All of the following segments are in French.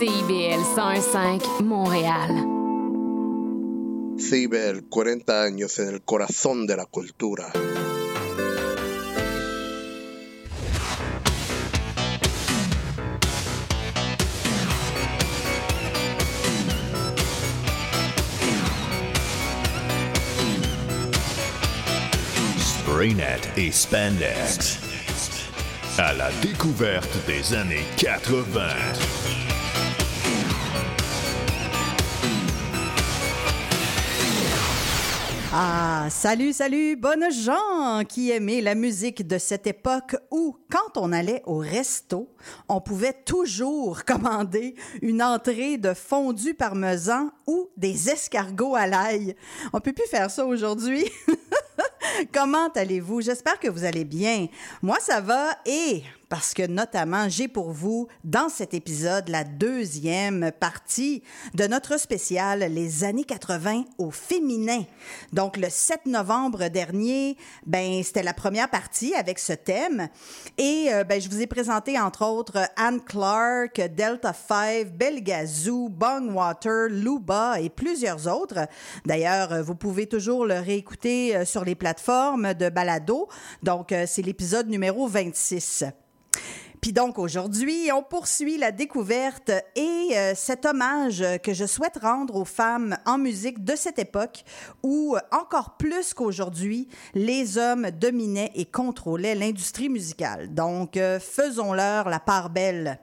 CIBL 101.5 Montréal. CIBL, 40 años en el corazón de la cultura. Spraynet et Spandex. À la découverte des années 80. Ah, salut, salut, bonnes gens qui aimaient la musique de cette époque où, quand on allait au resto, on pouvait toujours commander une entrée de fondue parmesan ou des escargots à l'ail. On peut plus faire ça aujourd'hui. Comment allez-vous? J'espère que vous allez bien. Moi, ça va et parce que notamment, j'ai pour vous, dans cet épisode, la deuxième partie de notre spécial Les années 80 au féminin. Donc, le 7 novembre dernier, ben, c'était la première partie avec ce thème. Et euh, ben, je vous ai présenté, entre autres, Anne Clark, Delta 5, Belgazoo, Bongwater, Luba et plusieurs autres. D'ailleurs, vous pouvez toujours le réécouter euh, sur les plateformes de balado. Donc, euh, c'est l'épisode numéro 26. Puis donc aujourd'hui, on poursuit la découverte et euh, cet hommage que je souhaite rendre aux femmes en musique de cette époque où, encore plus qu'aujourd'hui, les hommes dominaient et contrôlaient l'industrie musicale. Donc, euh, faisons-leur la part belle.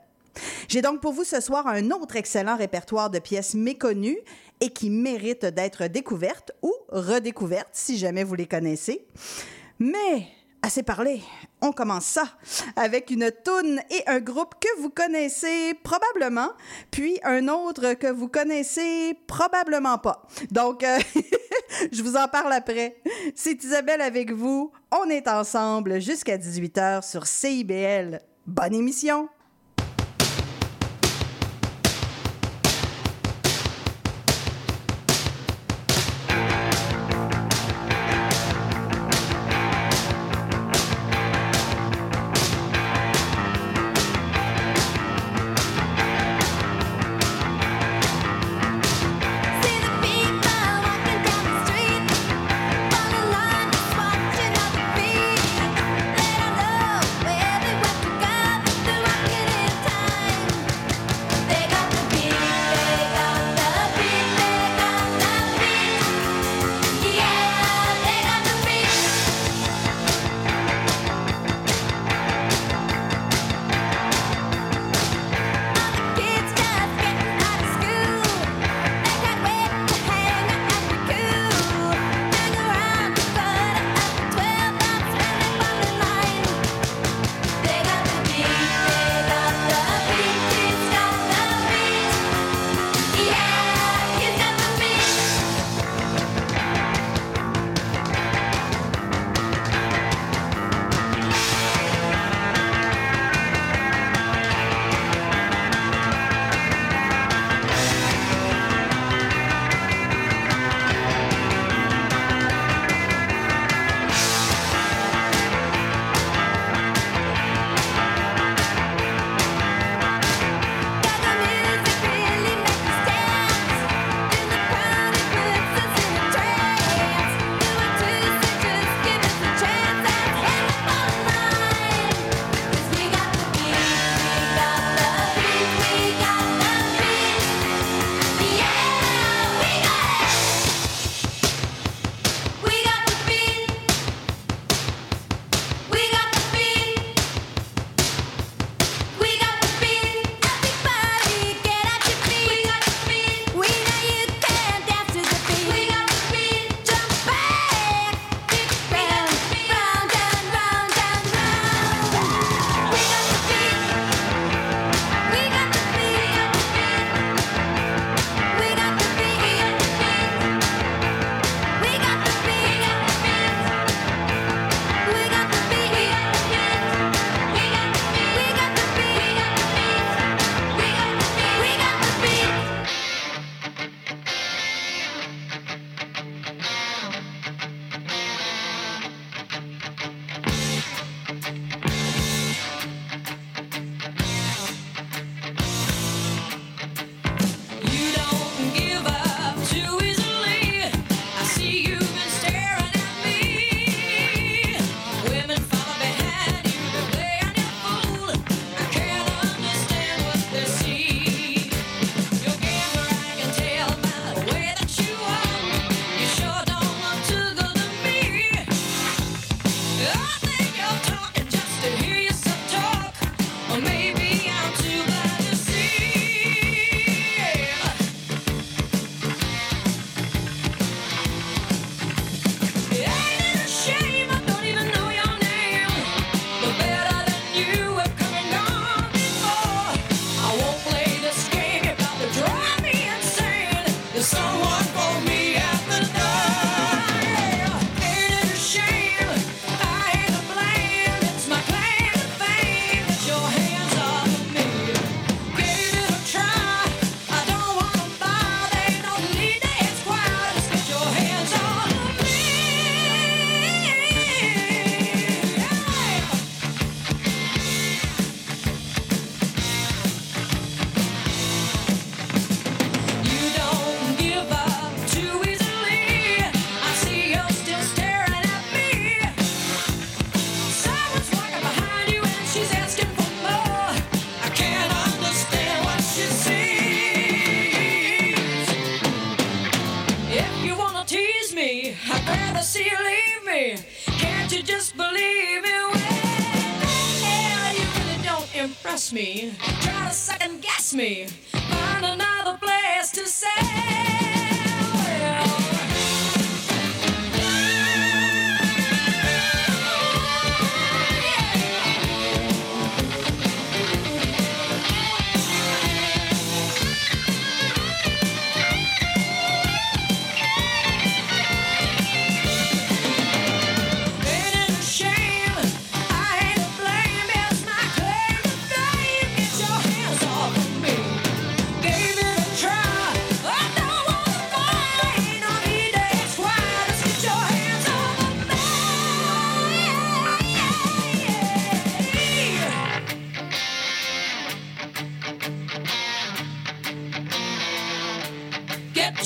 J'ai donc pour vous ce soir un autre excellent répertoire de pièces méconnues et qui méritent d'être découvertes ou redécouvertes si jamais vous les connaissez. Mais assez parlé, on commence ça avec une toune et un groupe que vous connaissez probablement, puis un autre que vous connaissez probablement pas. Donc, euh, je vous en parle après. C'est Isabelle avec vous. On est ensemble jusqu'à 18h sur CIBL. Bonne émission!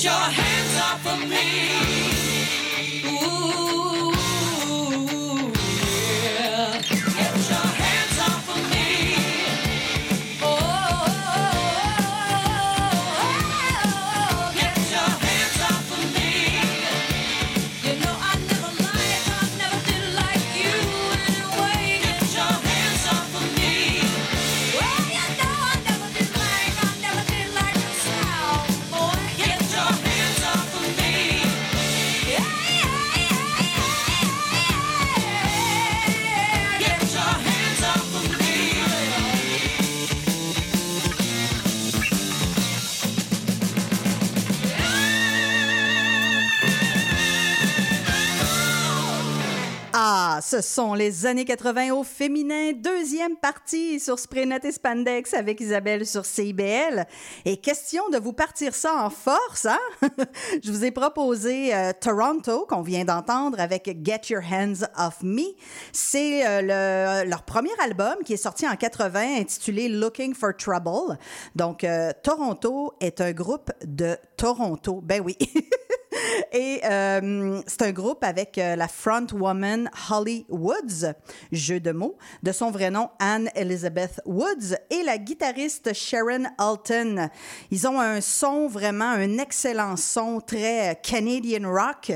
Your hands off of me. Sont les années 80 au féminin, deuxième partie sur Spraynet et Spandex avec Isabelle sur CIBL. Et question de vous partir ça en force, hein? Je vous ai proposé euh, Toronto, qu'on vient d'entendre avec Get Your Hands Off Me. C'est euh, le- leur premier album qui est sorti en 80 intitulé Looking for Trouble. Donc, euh, Toronto est un groupe de Toronto. Ben oui. Et euh, c'est un groupe avec euh, la frontwoman Holly Woods, jeu de mots, de son vrai nom Anne Elizabeth Woods, et la guitariste Sharon Alton. Ils ont un son vraiment, un excellent son, très euh, Canadian rock.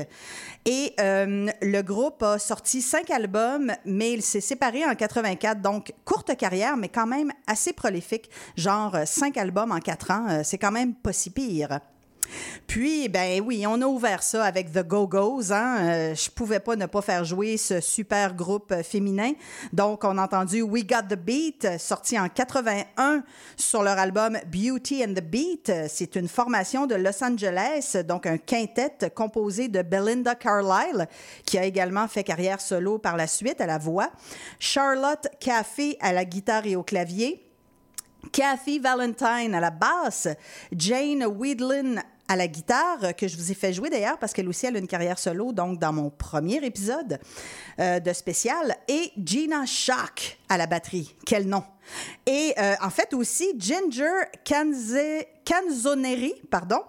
Et le groupe a sorti cinq albums, mais il s'est séparé en 84, donc courte carrière, mais quand même assez prolifique, genre cinq albums en quatre ans, c'est quand même pas si pire. Puis, ben oui, on a ouvert ça avec The Go-Go's. Hein? Euh, je pouvais pas ne pas faire jouer ce super groupe euh, féminin. Donc, on a entendu We Got the Beat, euh, sorti en 81 sur leur album Beauty and the Beat. Euh, C'est une formation de Los Angeles, donc un quintet composé de Belinda Carlisle, qui a également fait carrière solo par la suite à la voix, Charlotte Caffey à la guitare et au clavier, Kathy Valentine à la basse, Jane Weedlin à la guitare, que je vous ai fait jouer d'ailleurs parce qu'elle aussi a une carrière solo, donc dans mon premier épisode euh, de spécial, et Gina Shock à la batterie. Quel nom! Et euh, en fait aussi Ginger Canzoneri, pardon,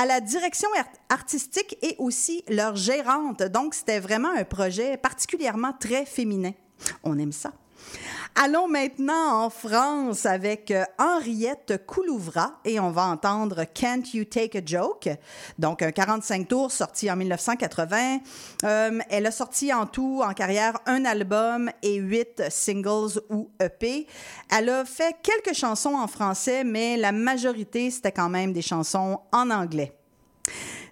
à la direction art- artistique et aussi leur gérante. Donc c'était vraiment un projet particulièrement très féminin. On aime ça. Allons maintenant en France avec euh, Henriette Coulouvra et on va entendre Can't You Take a Joke, donc un 45 tours sorti en 1980. Euh, elle a sorti en tout en carrière un album et huit singles ou EP. Elle a fait quelques chansons en français, mais la majorité c'était quand même des chansons en anglais.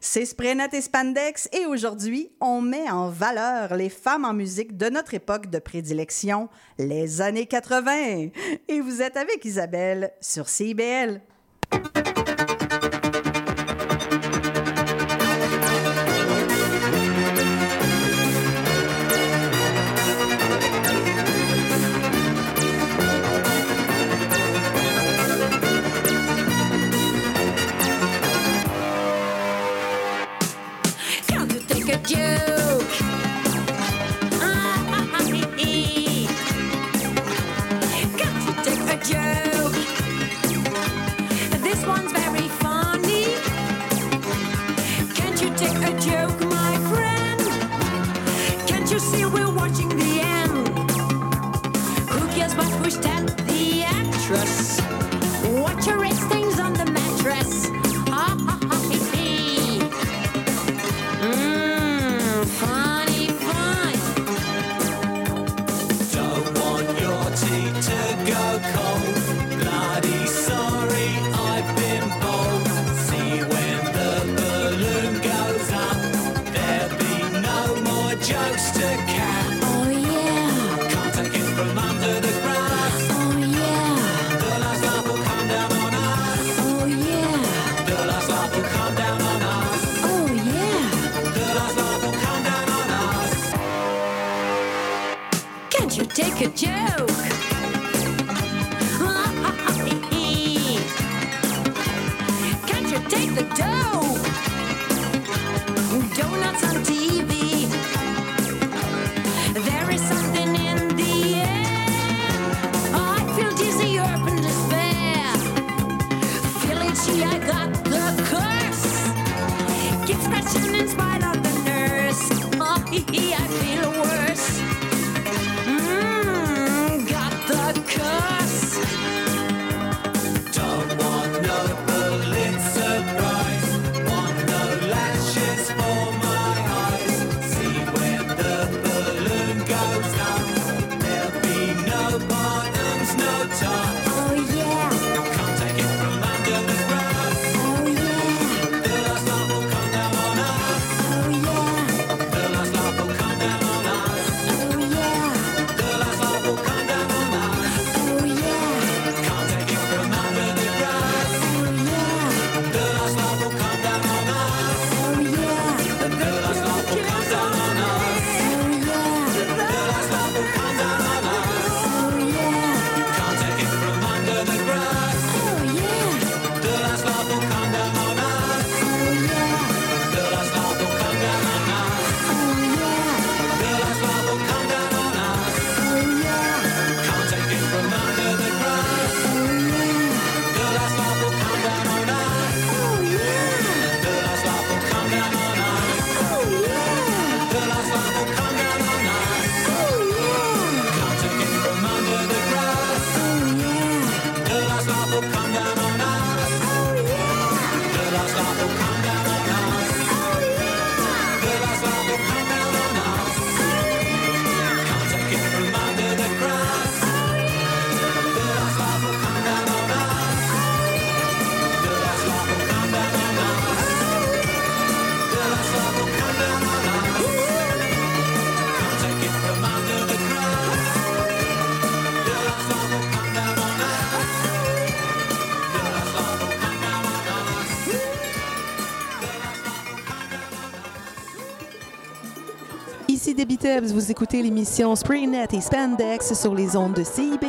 C'est Spraynet et Spandex et aujourd'hui, on met en valeur les femmes en musique de notre époque de prédilection, les années 80. Et vous êtes avec Isabelle sur CIBL. Vous écoutez l'émission Spraynet et Spandex sur les ondes de CIBL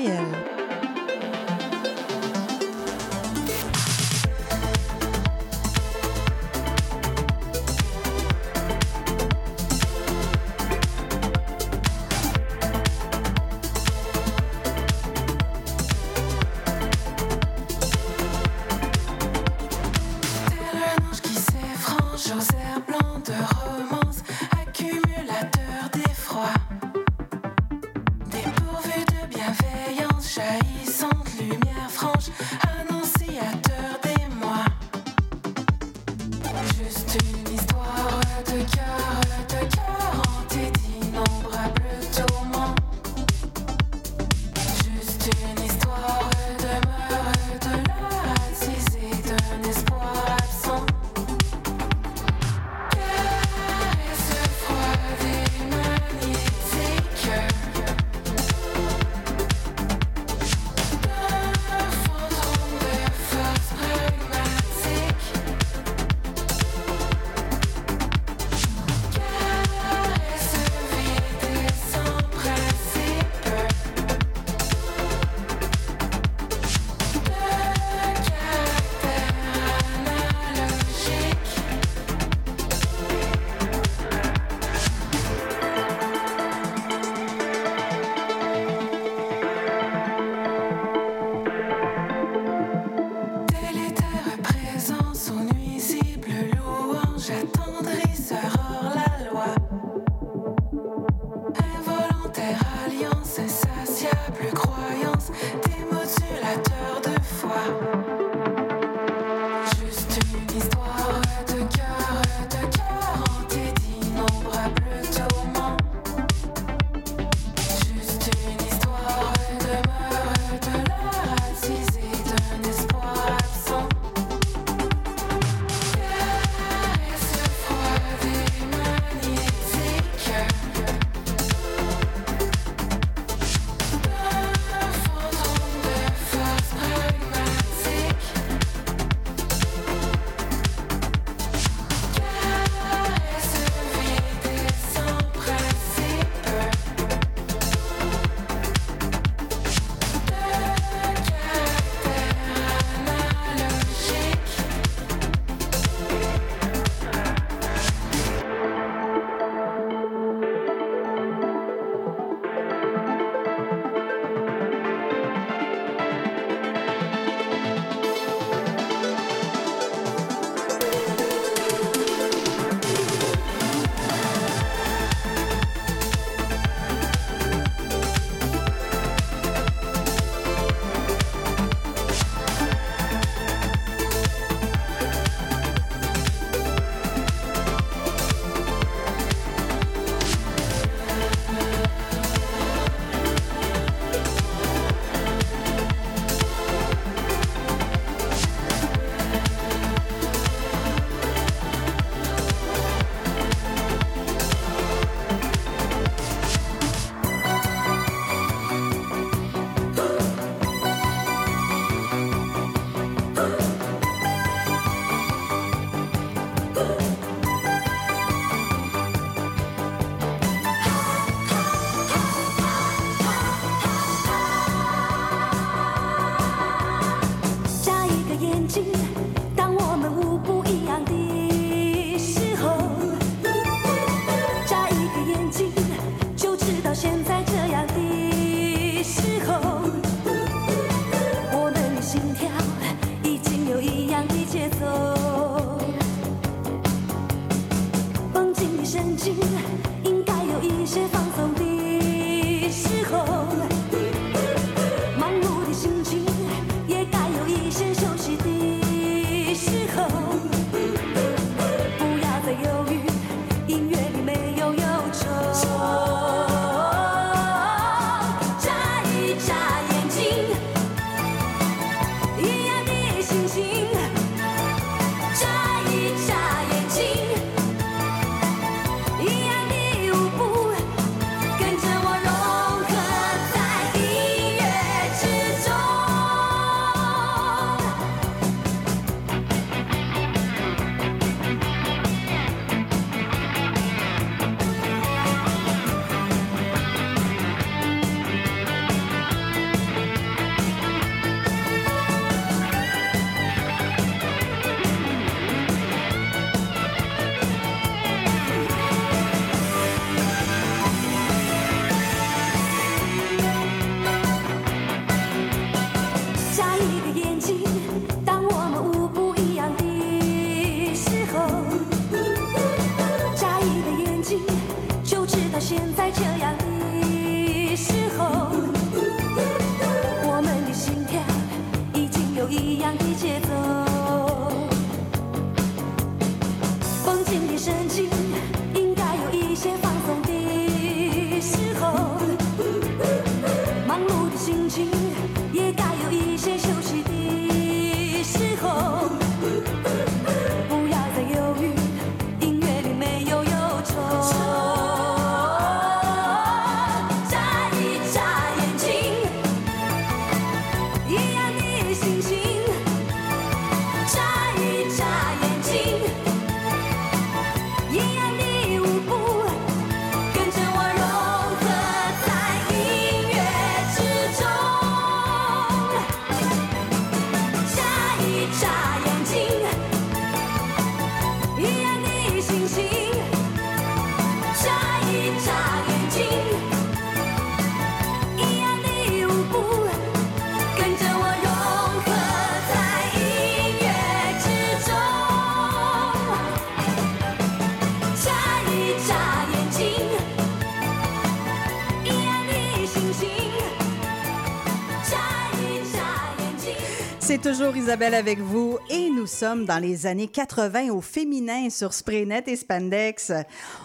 toujours Isabelle avec vous et nous sommes dans les années 80 au féminin sur Spraynet et Spandex.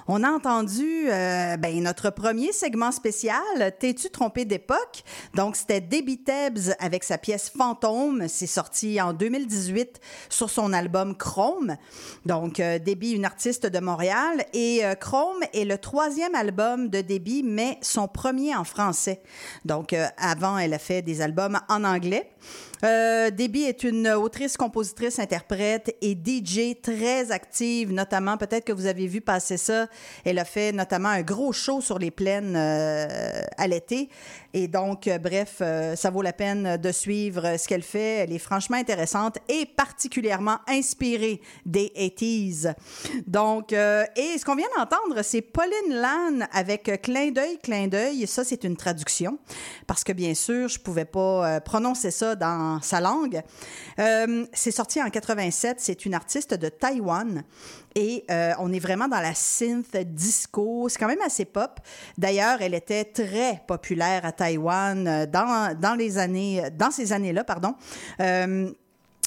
On a entendu euh, ben, notre premier segment spécial, T'es-tu trompé d'époque? Donc c'était Debbie Tebbs avec sa pièce Fantôme. C'est sorti en 2018 sur son album Chrome. Donc euh, Debbie, une artiste de Montréal. Et euh, Chrome est le troisième album de Debbie, mais son premier en français. Donc avant, elle a fait des albums en anglais. Euh, Debbie est une autrice, compositrice, interprète et DJ très active, notamment, peut-être que vous avez vu passer ça, elle a fait notamment un gros show sur les plaines euh, à l'été. Et donc, euh, bref, euh, ça vaut la peine de suivre ce qu'elle fait. Elle est franchement intéressante et particulièrement inspirée des 80s. Donc, et ce qu'on vient d'entendre, c'est Pauline Lannes avec Clin d'œil, clin d'œil. Ça, c'est une traduction parce que bien sûr, je pouvais pas prononcer ça dans sa langue. Euh, c'est sorti en 87. C'est une artiste de Taïwan. Et euh, on est vraiment dans la synth disco. C'est quand même assez pop. D'ailleurs, elle était très populaire à Taïwan euh, dans, dans les années, dans ces années-là, pardon.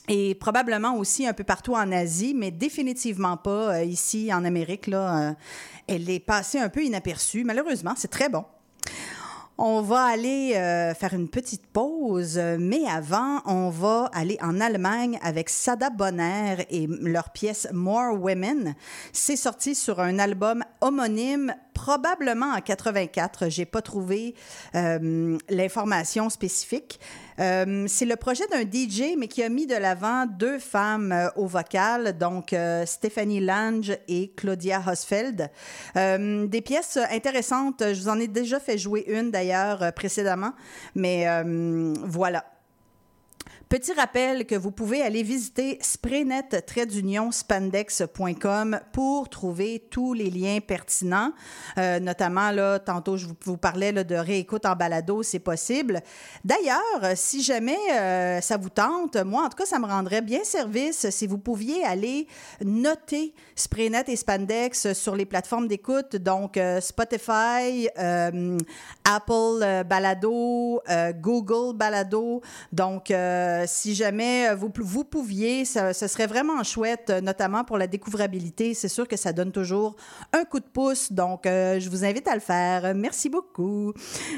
Et probablement aussi un peu partout en Asie, mais définitivement pas ici en Amérique. Là, elle est passée un peu inaperçue. Malheureusement, c'est très bon. On va aller euh, faire une petite pause, mais avant, on va aller en Allemagne avec Sada Bonner et leur pièce More Women. C'est sorti sur un album homonyme, probablement en 84. J'ai pas trouvé euh, l'information spécifique. Euh, c'est le projet d'un DJ, mais qui a mis de l'avant deux femmes euh, au vocal, donc euh, Stéphanie Lange et Claudia Hosfeld. Euh, des pièces intéressantes. Je vous en ai déjà fait jouer une d'ailleurs précédemment, mais voilà. Petit rappel que vous pouvez aller visiter spraynet-spandex.com pour trouver tous les liens pertinents. Euh, notamment, là, tantôt, je vous, parlais de réécoute en balado, c'est possible. D'ailleurs, si jamais euh, ça vous tente, moi, en tout cas, ça me rendrait bien service si vous pouviez aller noter Spraynet et Spandex sur les plateformes d'écoute, donc euh, Spotify, Apple Balado, Google Balado. Donc, euh, si jamais vous, vous pouviez, ce serait vraiment chouette, euh, notamment pour la découvrabilité. C'est sûr que ça donne toujours un coup de pouce. Donc, euh, je vous invite à le faire. Merci beaucoup.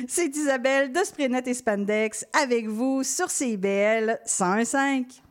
C'est Isabelle de Spraynet et Spandex avec vous sur CIBL 101.5.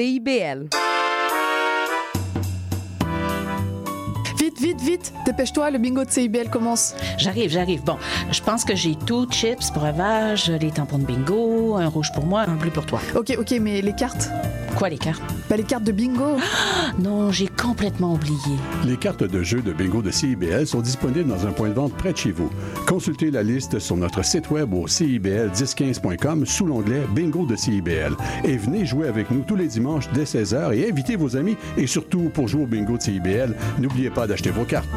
CIBL. Vite, vite, vite, dépêche-toi, le bingo de CIBL commence. J'arrive, j'arrive. Bon, je pense que j'ai tout, chips, breuvage, les tampons de bingo, un rouge pour moi, un bleu pour toi. Ok, ok, mais les cartes? Quoi, les cartes? Bah, les cartes de bingo. Non, j'ai complètement oublié. Les cartes de jeu de bingo de CIBL sont disponibles dans un point de vente près de chez vous. Consultez la liste sur notre site web au cibl1015.com sous l'onglet Bingo de CIBL. Et venez jouer avec nous tous les dimanches dès 16h et invitez vos amis. Et surtout, pour jouer au bingo de CIBL, n'oubliez pas d'acheter vos cartes.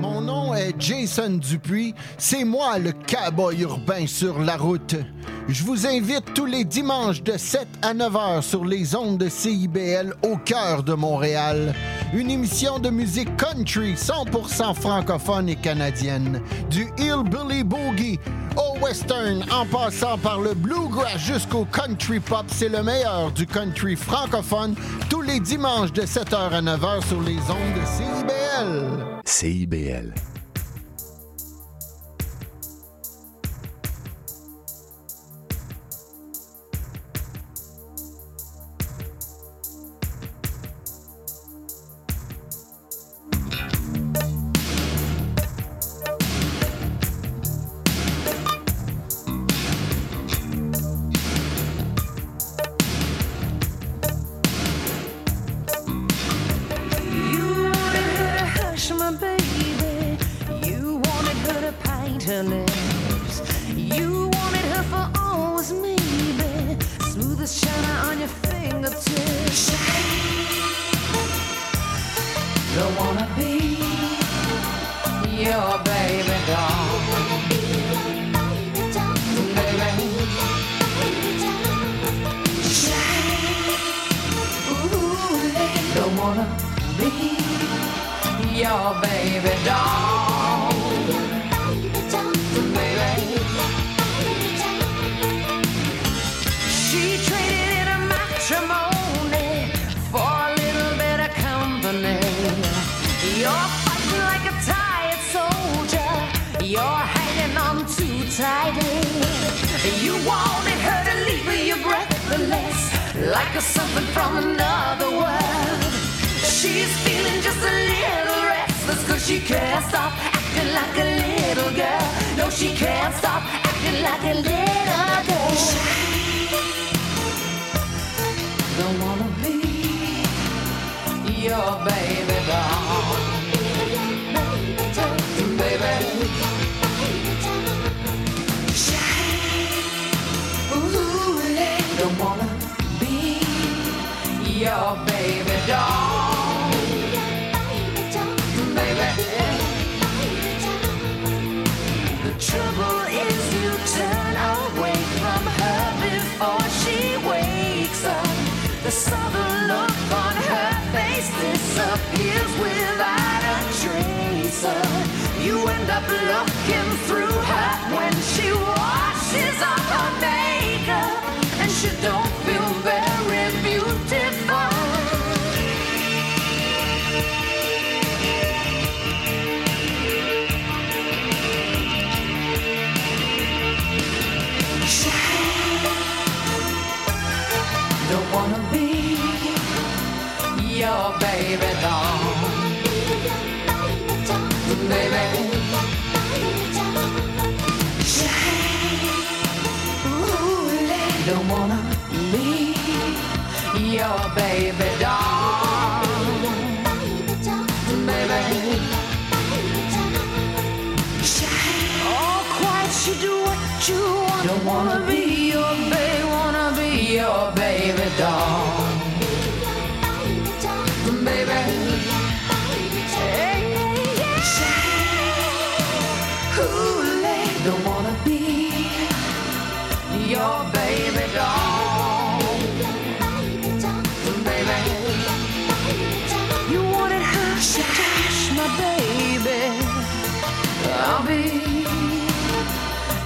Mon nom est Jason Dupuis. C'est moi le cowboy urbain sur la route. Je vous invite tous les dimanches de 7 à 9 heures sur les ondes de CIBL au cœur de Montréal une émission de musique country 100% francophone et canadienne, du hillbilly boogie au western en passant par le bluegrass jusqu'au country pop, c'est le meilleur du country francophone tous les dimanches de 7h à 9h sur les ondes de CIBL. CIBL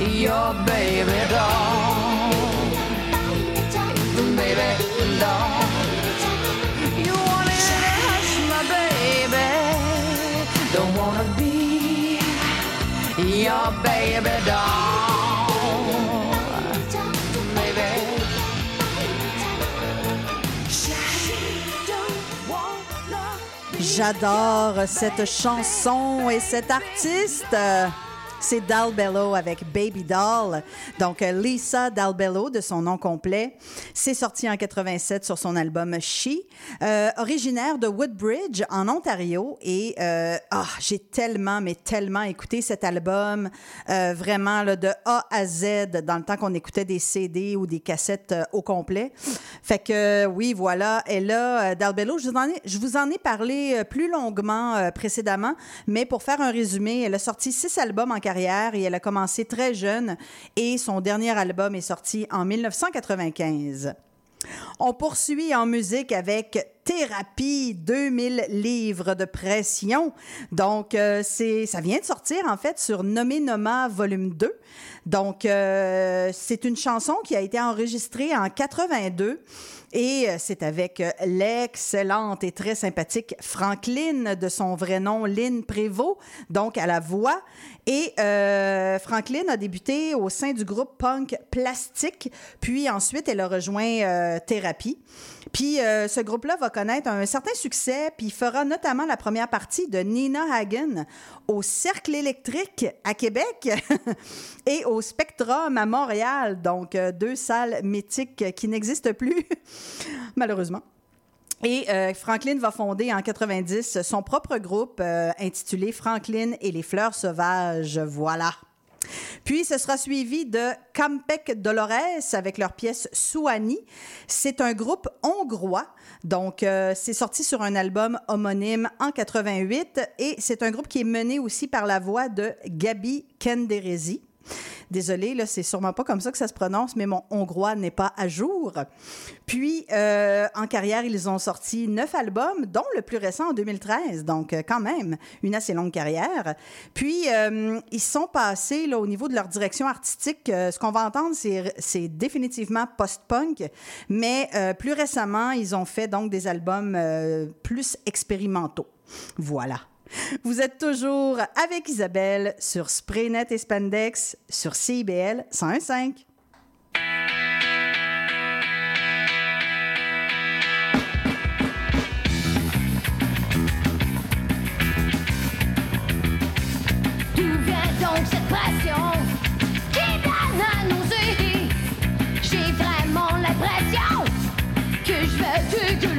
your baby doll. Baby doll. J'adore cette chanson et cet artiste c'est Dalbello avec Baby Doll. Donc, euh, Lisa Dalbello, de son nom complet, s'est sortie en 87 sur son album She, euh, originaire de Woodbridge, en Ontario. Et euh, ah, j'ai tellement, mais tellement écouté cet album, euh, vraiment là, de A à Z, dans le temps qu'on écoutait des CD ou des cassettes au complet. Fait que, oui, voilà. Et là, Dalbello, je vous en ai, je vous en ai parlé plus longuement précédemment, mais pour faire un résumé, elle a sorti six albums en carrière et elle a commencé très jeune et son dernier album est sorti en 1995. On poursuit en musique avec Thérapie 2000 livres de pression. Donc, euh, c'est, ça vient de sortir en fait sur Nommé Noma volume 2. Donc, euh, c'est une chanson qui a été enregistrée en 82 et euh, c'est avec euh, l'excellente et très sympathique Franklin, de son vrai nom Lynn Prévost, donc à la voix. Et euh, Franklin a débuté au sein du groupe punk Plastique, puis ensuite elle a rejoint euh, Thérapie. Puis euh, ce groupe-là va connaître un certain succès, puis fera notamment la première partie de Nina Hagen au Cercle électrique à Québec et au Spectrum à Montréal, donc euh, deux salles mythiques qui n'existent plus, malheureusement. Et euh, Franklin va fonder en 90 son propre groupe euh, intitulé Franklin et les fleurs sauvages. Voilà. Puis ce sera suivi de Campec Dolores avec leur pièce Souani. C'est un groupe hongrois. Donc, euh, c'est sorti sur un album homonyme en 88 et c'est un groupe qui est mené aussi par la voix de Gabi Kenderezi. Désolée, là, c'est sûrement pas comme ça que ça se prononce, mais mon hongrois n'est pas à jour. Puis, euh, en carrière, ils ont sorti neuf albums, dont le plus récent en 2013, donc euh, quand même une assez longue carrière. Puis, euh, ils sont passés là, au niveau de leur direction artistique. ce qu'on va entendre, c'est définitivement post-punk, mais plus récemment, ils ont fait donc des albums plus expérimentaux. Voilà. Vous êtes toujours avec Isabelle sur Spraynet et Spandex sur CIBL 101.5. D'où vient donc cette passion qui donne à nausée J'ai vraiment l'impression que je vais dégueuler.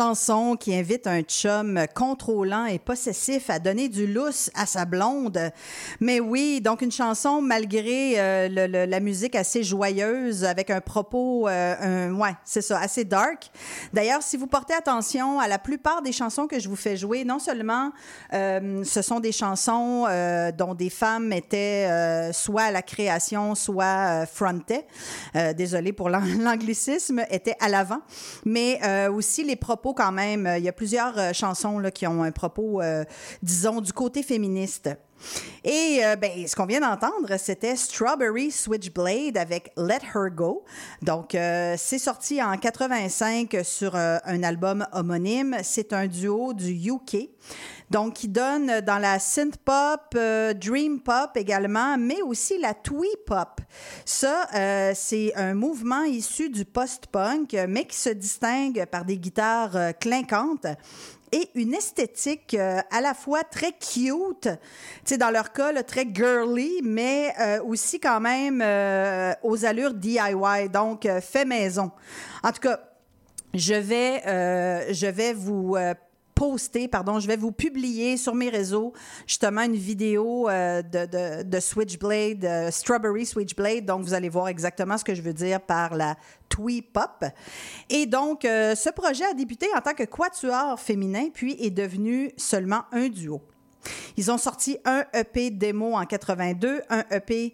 Chanson qui invite un chum contrôlant et possessif à donner du lousse à sa blonde. Mais oui, donc une chanson malgré euh, la musique assez joyeuse avec un propos, euh, ouais, c'est ça, assez dark. D'ailleurs, si vous portez attention à la plupart des chansons que je vous fais jouer, non seulement euh, ce sont des chansons dont des femmes étaient soit à la création, soit frontaient. Désolé pour l'an- l'anglicisme, étaient à l'avant. Mais aussi les propos quand même. euh, Il y a plusieurs euh, chansons qui ont un propos, euh, disons, du côté féministe. Et euh, ben, ce qu'on vient d'entendre, c'était Strawberry Switchblade avec Let Her Go. Donc, euh, c'est sorti en 85 sur euh, un album homonyme. C'est un duo du UK. Donc, qui donne dans la synth pop, dream pop également, mais aussi la twee pop. Ça, c'est un mouvement issu du post-punk, mais qui se distingue par des guitares clinquantes et une esthétique euh, à la fois très cute, tu sais, dans leur cas, très girly, mais euh, aussi quand même euh, aux allures DIY, donc fait maison. En tout cas, je vais, je vais vous poster, pardon, je vais vous publier sur mes réseaux justement une vidéo euh, de, de, de Switchblade, euh, Strawberry Switchblade. Donc, vous allez voir exactement ce que je veux dire par la twee pop. Et donc, euh, ce projet a débuté en tant que quatuor féminin, puis est devenu seulement un duo. Ils ont sorti un EP démo en 82, un EP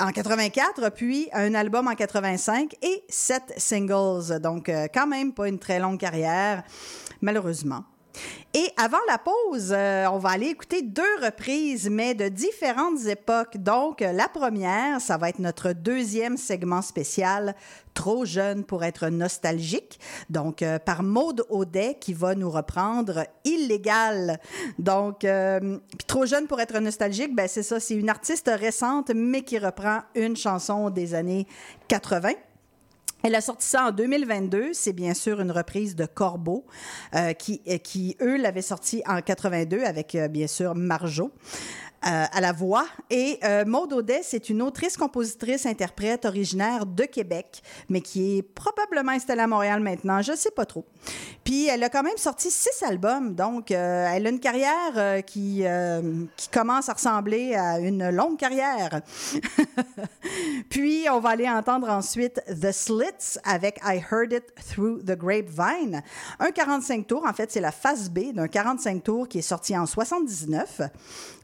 en 84, puis un album en 85 et sept singles. Donc, quand même pas une très longue carrière, malheureusement. Et avant la pause, euh, on va aller écouter deux reprises, mais de différentes époques. Donc, la première, ça va être notre deuxième segment spécial, Trop jeune pour être nostalgique. Donc, euh, par Maude Audet, qui va nous reprendre Illégal. Donc, euh, Trop jeune pour être nostalgique, ben c'est ça, c'est une artiste récente, mais qui reprend une chanson des années 80. Elle a sorti ça en 2022. C'est bien sûr une reprise de Corbeau, euh, qui, euh, qui, eux, l'avaient sorti en 82 avec, euh, bien sûr, Marjo. Euh, à la voix. Et euh, Maude Audet, c'est une autrice, compositrice, interprète originaire de Québec, mais qui est probablement installée à Montréal maintenant, je sais pas trop. Puis elle a quand même sorti six albums, donc euh, elle a une carrière qui, qui commence à ressembler à une longue carrière. Puis on va aller entendre ensuite The Slits avec I Heard It Through the Grapevine. Un 45 tours, en fait, c'est la face B d'un 45 tours qui est sorti en 79.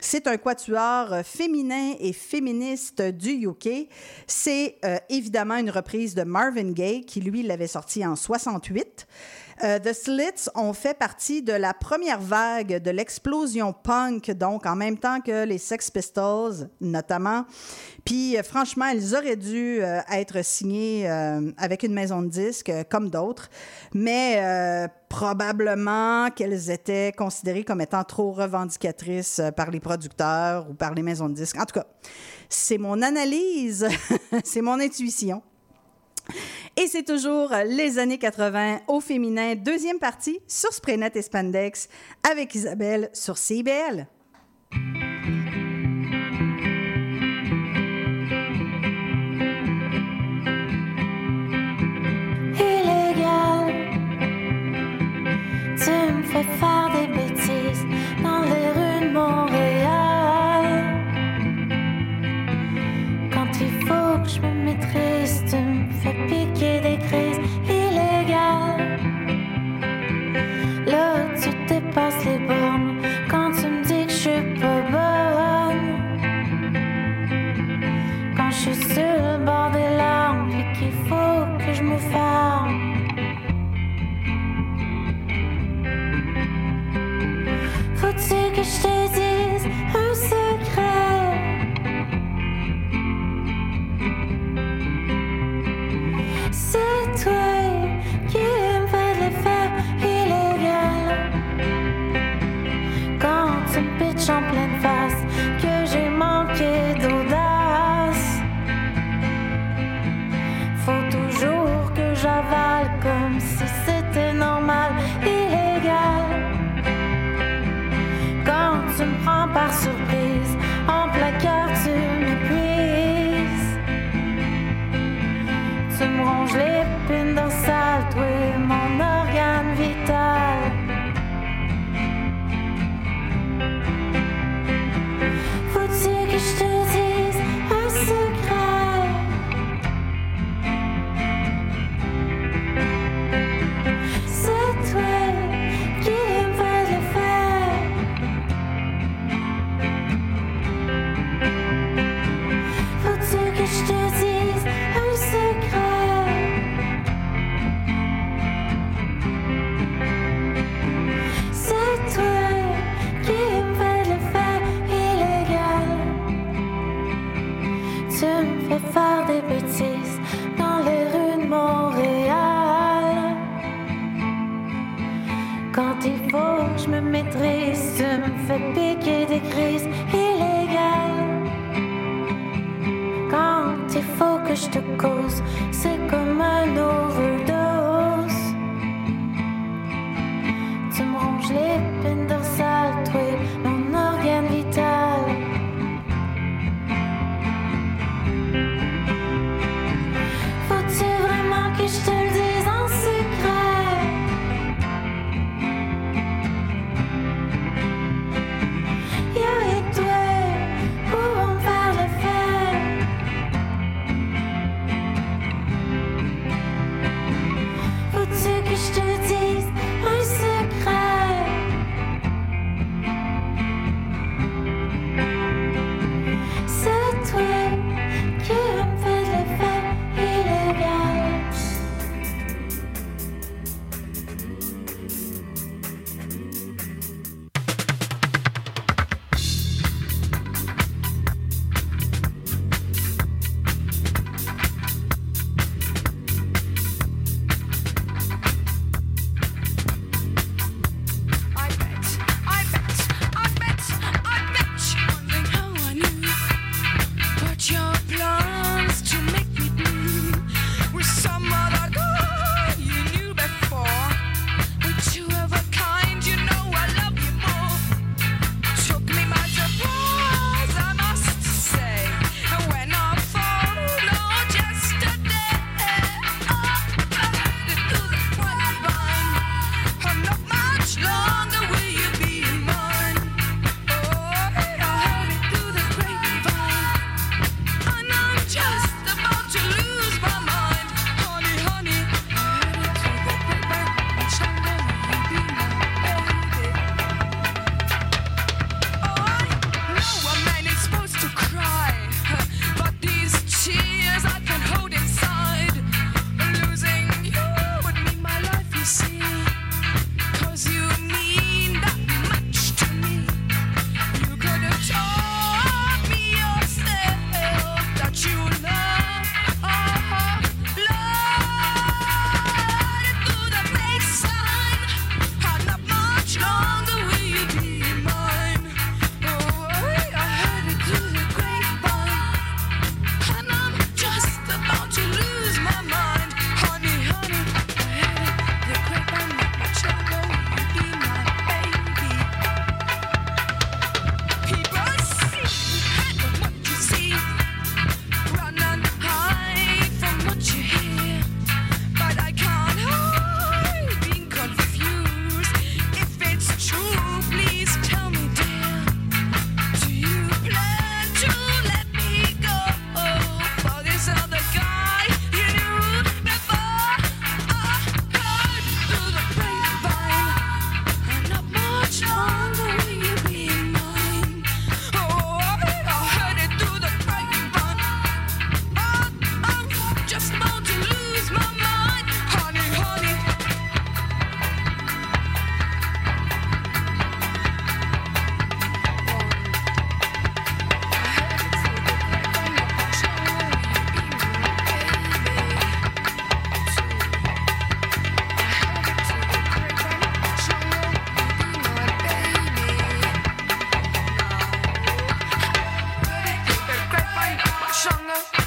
C'est un quatuor euh, féminin et féministe du UK. C'est euh, évidemment une reprise de Marvin Gaye qui, lui, l'avait sorti en 68. Euh, The Slits ont fait partie de la première vague de l'explosion punk, donc en même temps que les Sex Pistols, notamment. Puis, euh, franchement, elles auraient dû euh, être signées avec une maison de disques, comme d'autres, mais probablement qu'elles étaient considérées comme étant trop revendicatrices par les producteurs ou par les maisons de disques. En tout cas, c'est mon analyse, c'est mon intuition. Et c'est toujours les années 80 au féminin, deuxième partie sur Spraynet et Spandex avec Isabelle sur Montréal. Piquer des crises illégales. Là, tu dépasses les bornes. Quand tu me dis que je suis pas bonne. Quand je suis sur le bord des larmes. Qu'il faut que je me ferme. Faut-tu que je te dise un secret? Quand tu me l'effet illégal, quand tu pitches en pleine face, que j'ai manqué d'audace, faut toujours que j'avale comme si c'était normal, illégal. Quand tu me prends par surprise, en placard, tu me... plonge l'épine dorsale, toi, mon organe vital. fait piquer des crises illégales. Quand il faut que je te cause,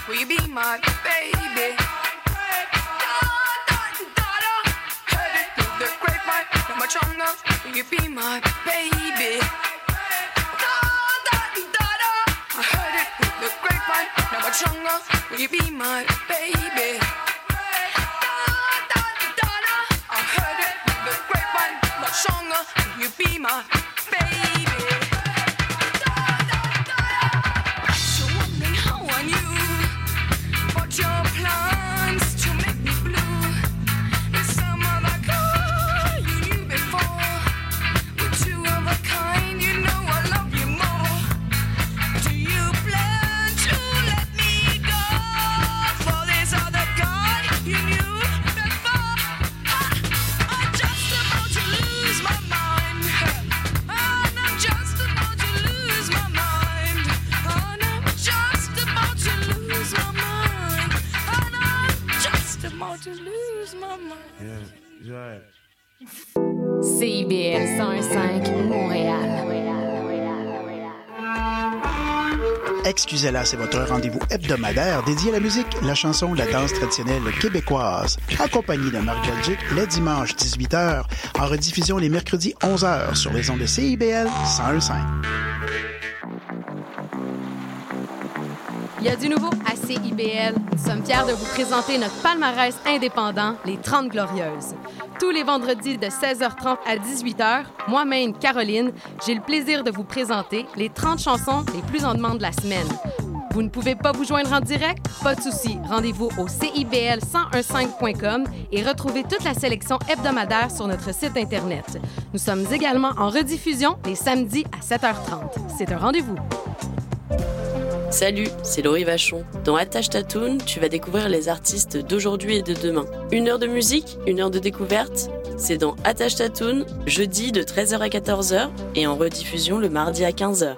Will you be my baby? Heard through the grapevine, not much on. Will you be my baby? Da da da da. I heard it through the grapevine, not much on. Will you be my baby? Da da da da. I heard it through the grapevine, not much on. Will you be my CIBL 101.5 Montréal. Excusez-la, c'est votre rendez-vous hebdomadaire dédié à la musique, la chanson, la danse traditionnelle québécoise, accompagné de Marc Belgique les dimanches 18h, en rediffusion les mercredis 11h sur les ondes de CIBL 101.5. Il y a du nouveau à CIBL. Nous sommes fiers de vous présenter notre palmarès indépendant, les 30 Glorieuses. Tous les vendredis de 16h30 à 18h, moi-même, Caroline, j'ai le plaisir de vous présenter les 30 chansons les plus en demande de la semaine. Vous ne pouvez pas vous joindre en direct? Pas de souci. Rendez-vous au CIBL1015.com et retrouvez toute la sélection hebdomadaire sur notre site Internet. Nous sommes également en rediffusion les samedis à 7h30. C'est un rendez-vous. Salut, c'est Laurie Vachon. Dans Attache Tatoon, tu vas découvrir les artistes d'aujourd'hui et de demain. Une heure de musique, une heure de découverte. C'est dans Attache Tatoon, jeudi de 13h à 14h et en rediffusion le mardi à 15h.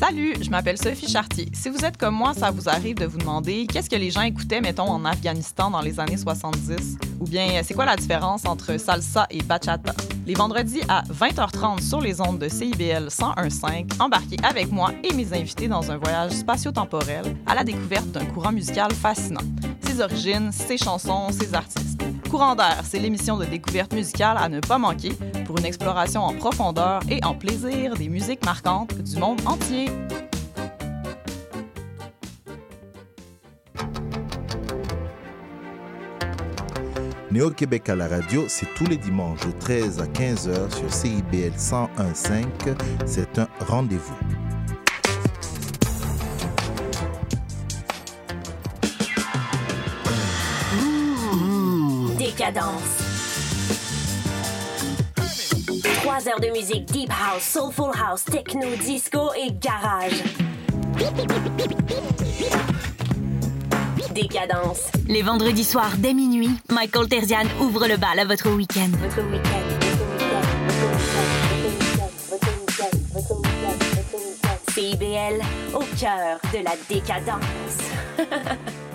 Salut, je m'appelle Sophie Chartier. Si vous êtes comme moi, ça vous arrive de vous demander qu'est-ce que les gens écoutaient, mettons, en Afghanistan dans les années 70? Ou bien, c'est quoi la différence entre salsa et bachata? Les vendredis à 20h30 sur les ondes de CIBL 101.5, embarquez avec moi et mes invités dans un voyage spatio-temporel à la découverte d'un courant musical fascinant. Ses origines, ses chansons, ses artistes. Courant d'air, c'est l'émission de découverte musicale à ne pas manquer pour une exploration en profondeur et en plaisir des musiques marquantes du monde entier. Néo-Québec à la radio, c'est tous les dimanches de 13 à 15h sur CIBL 101.5. C'est un rendez-vous. Décadence. Trois heures de musique deep house, soulful house, techno, disco et garage. Décadence. Les vendredis soirs dès minuit, Michael Terzian ouvre le bal à votre week-end. CIBL au cœur de la décadence.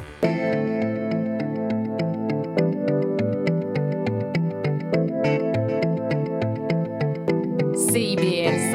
CIBL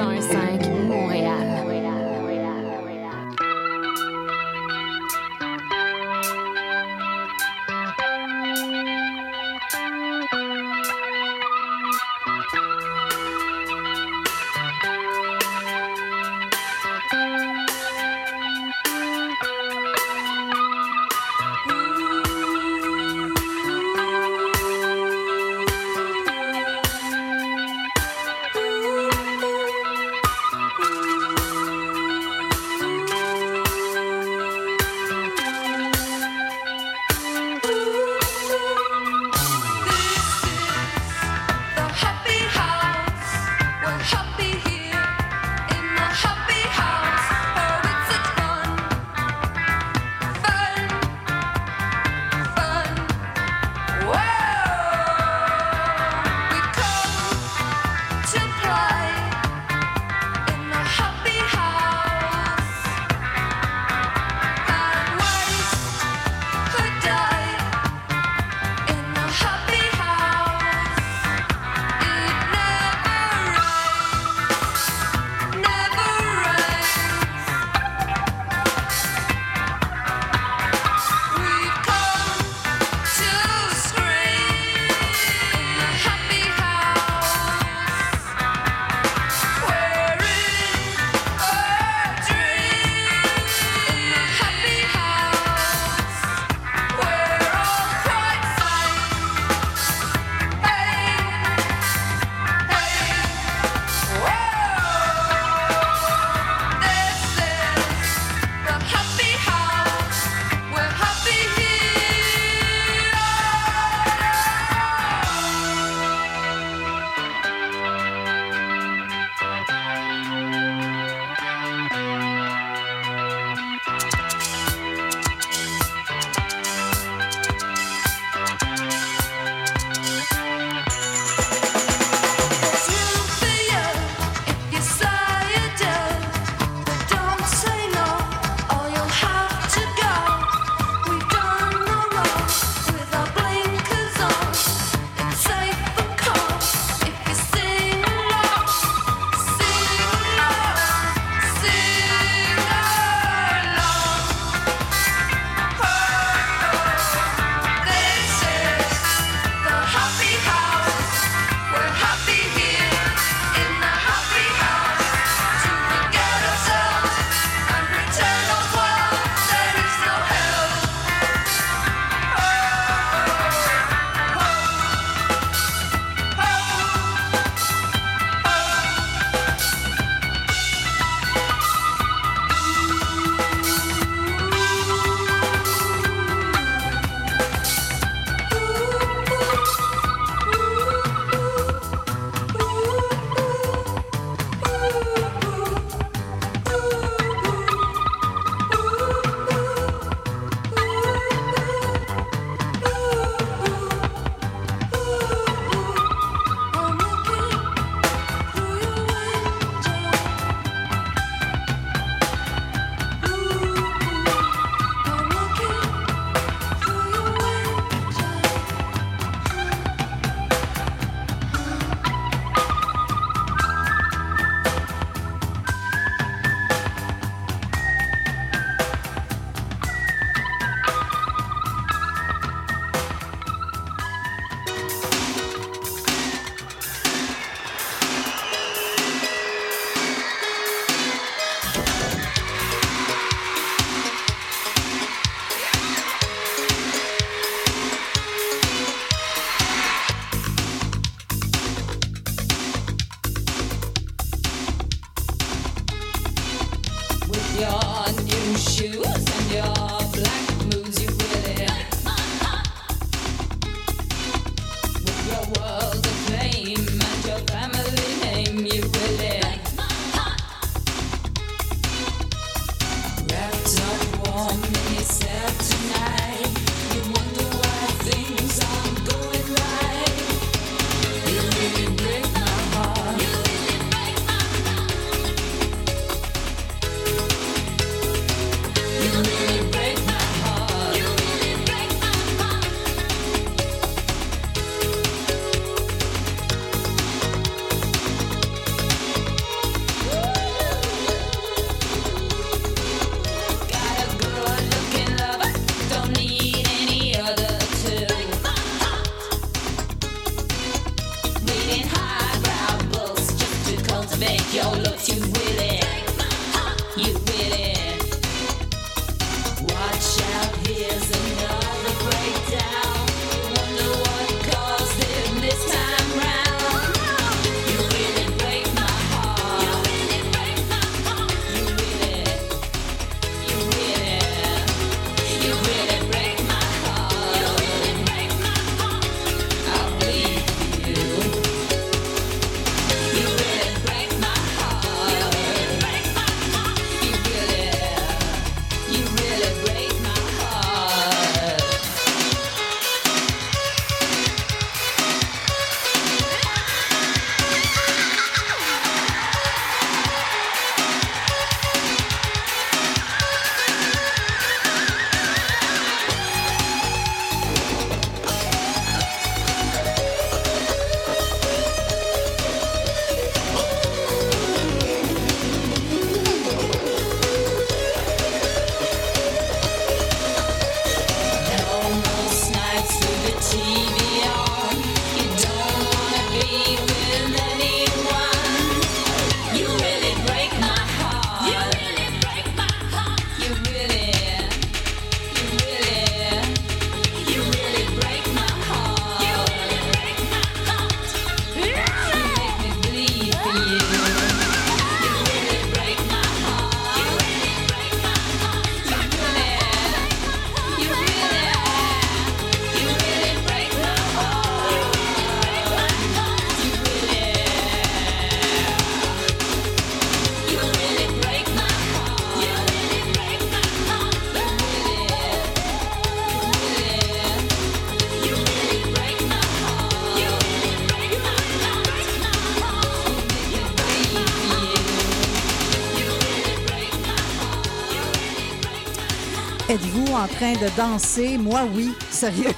en train de danser? Moi, oui. Sérieux.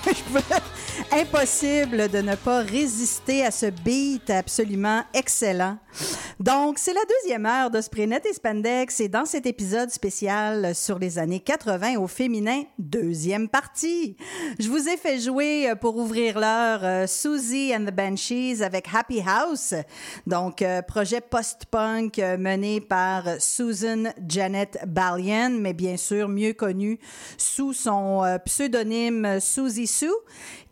Impossible de ne pas résister à ce beat absolument excellent. Donc, c'est la deuxième heure de Sprinet et Spandex et dans cet épisode spécial sur les années 80 au féminin, deuxième partie. Je vous ai fait jouer euh, pour ouvrir l'heure euh, Susie and the Banshees avec Happy House, donc euh, projet post-punk mené par Susan Janet Ballian, mais bien sûr mieux connue sous son pseudonyme Susie Sue,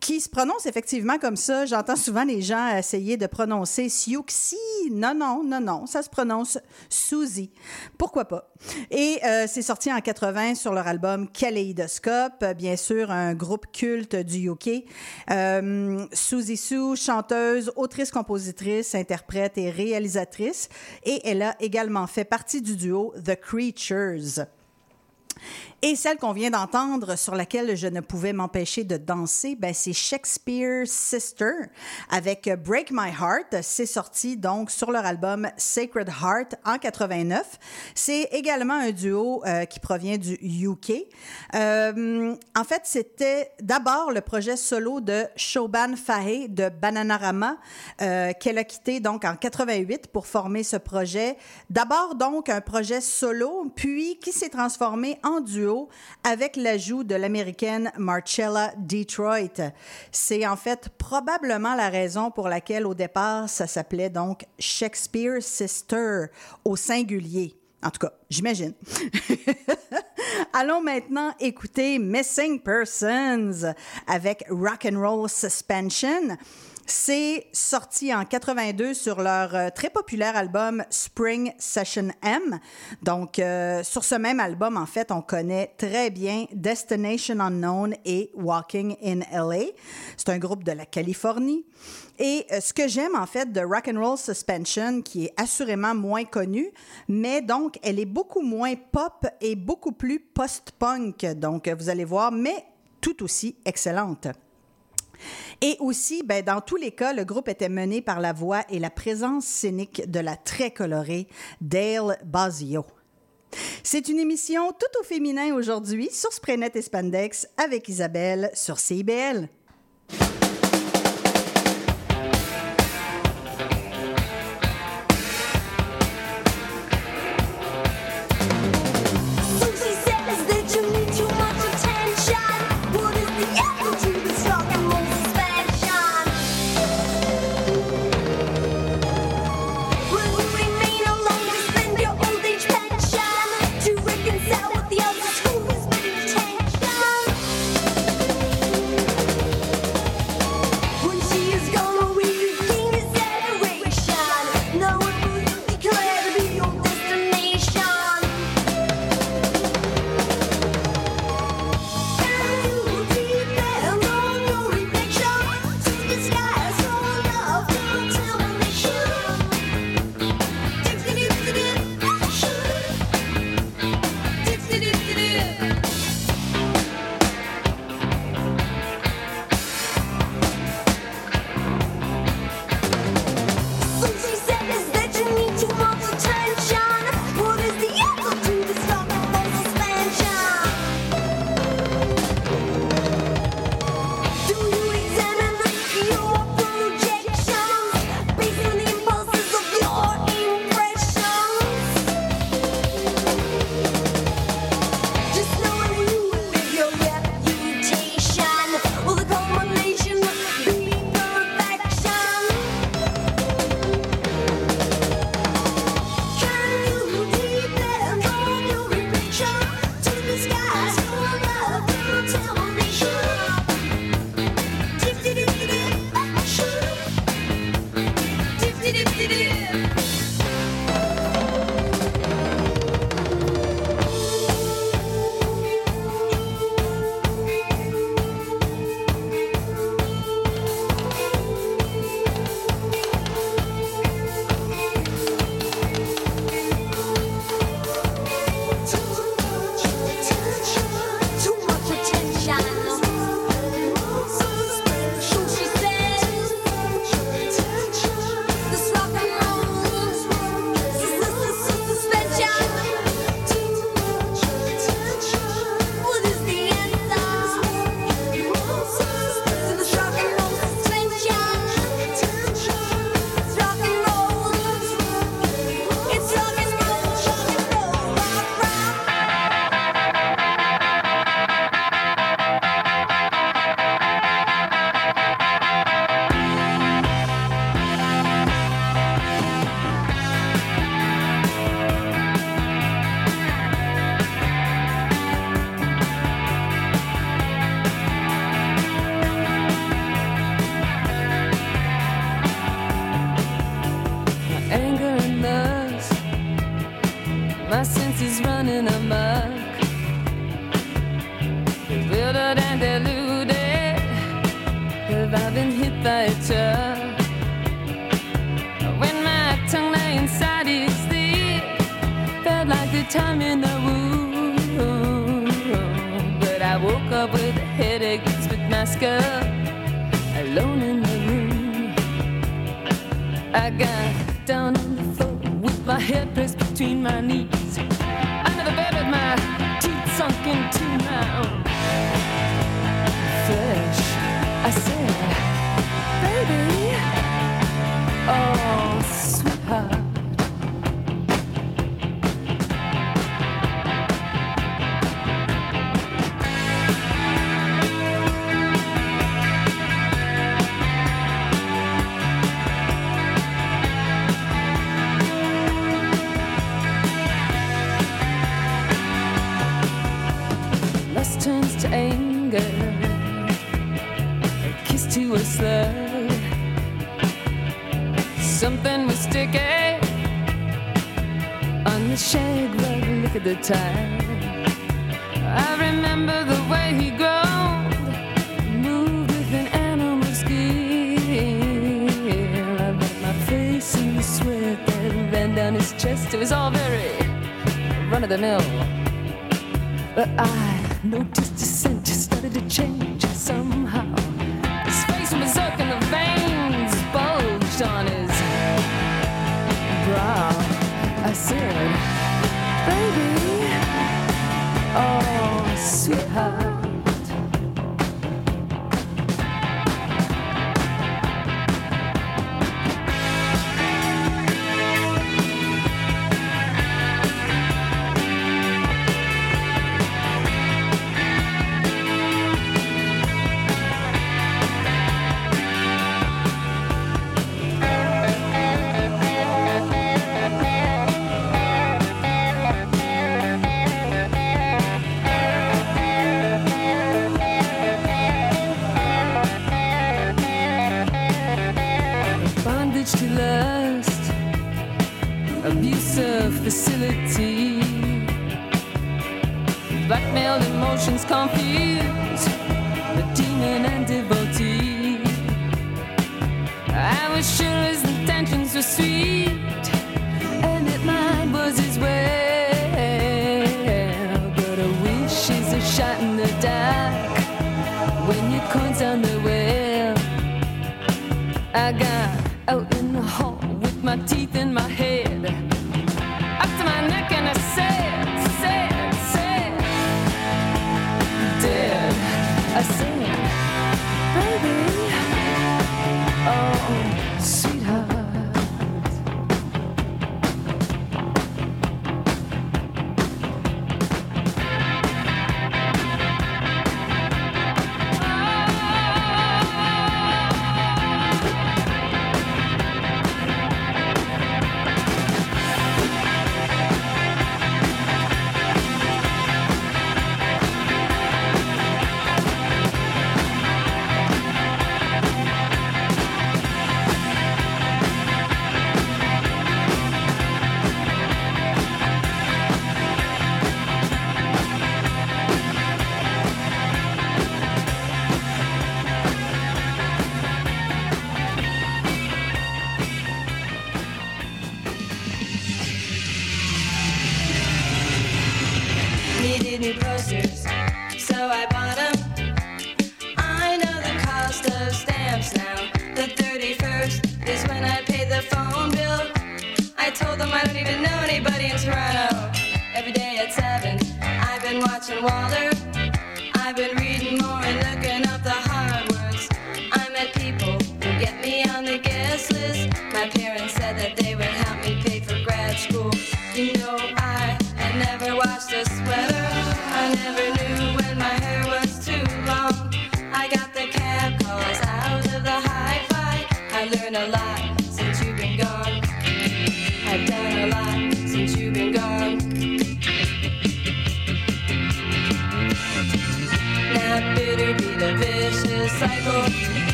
qui se prononce effectivement comme ça. J'entends souvent les gens essayer de prononcer Siouxi. Non, non, non, non, ça se prononce Susie. Pourquoi pas? Et euh, c'est sorti en 80 sur leur album Kaleidoscope, bien sûr, un groupe culte du UK. Euh, Susie Sue, chanteuse, autrice, compositrice, interprète et réalisatrice. Et elle a également fait partie du duo The Creatures. Et celle qu'on vient d'entendre, sur laquelle je ne pouvais m'empêcher de danser, ben, c'est Shakespeare's Sister avec Break My Heart. C'est sorti donc sur leur album Sacred Heart en 89. C'est également un duo euh, qui provient du UK. Euh, en fait, c'était d'abord le projet solo de Shoban Fahey de Bananarama euh, qu'elle a quitté donc en 88 pour former ce projet. D'abord donc un projet solo, puis qui s'est transformé en avec l'ajout de l'américaine Marcella Detroit. C'est en fait probablement la raison pour laquelle au départ ça s'appelait donc Shakespeare Sister au singulier. En tout cas, j'imagine. Allons maintenant écouter Missing Persons avec Rock and Roll Suspension. C'est sorti en 82 sur leur euh, très populaire album Spring Session M. Donc, euh, sur ce même album, en fait, on connaît très bien Destination Unknown et Walking in LA. C'est un groupe de la Californie. Et euh, ce que j'aime, en fait, de Rock and Roll Suspension, qui est assurément moins connue, mais donc, elle est beaucoup moins pop et beaucoup plus post-punk. Donc, vous allez voir, mais tout aussi excellente. Et aussi, ben, dans tous les cas, le groupe était mené par la voix et la présence scénique de la très colorée Dale Basio. C'est une émission tout au féminin aujourd'hui sur Sprenet et Spandex avec Isabelle sur CIBL.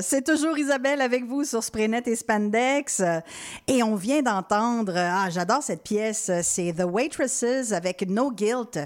C'est toujours Isabelle avec vous sur Spraynet et Spandex. Et on vient d'entendre, ah, j'adore cette pièce, c'est The Waitresses avec No Guilt.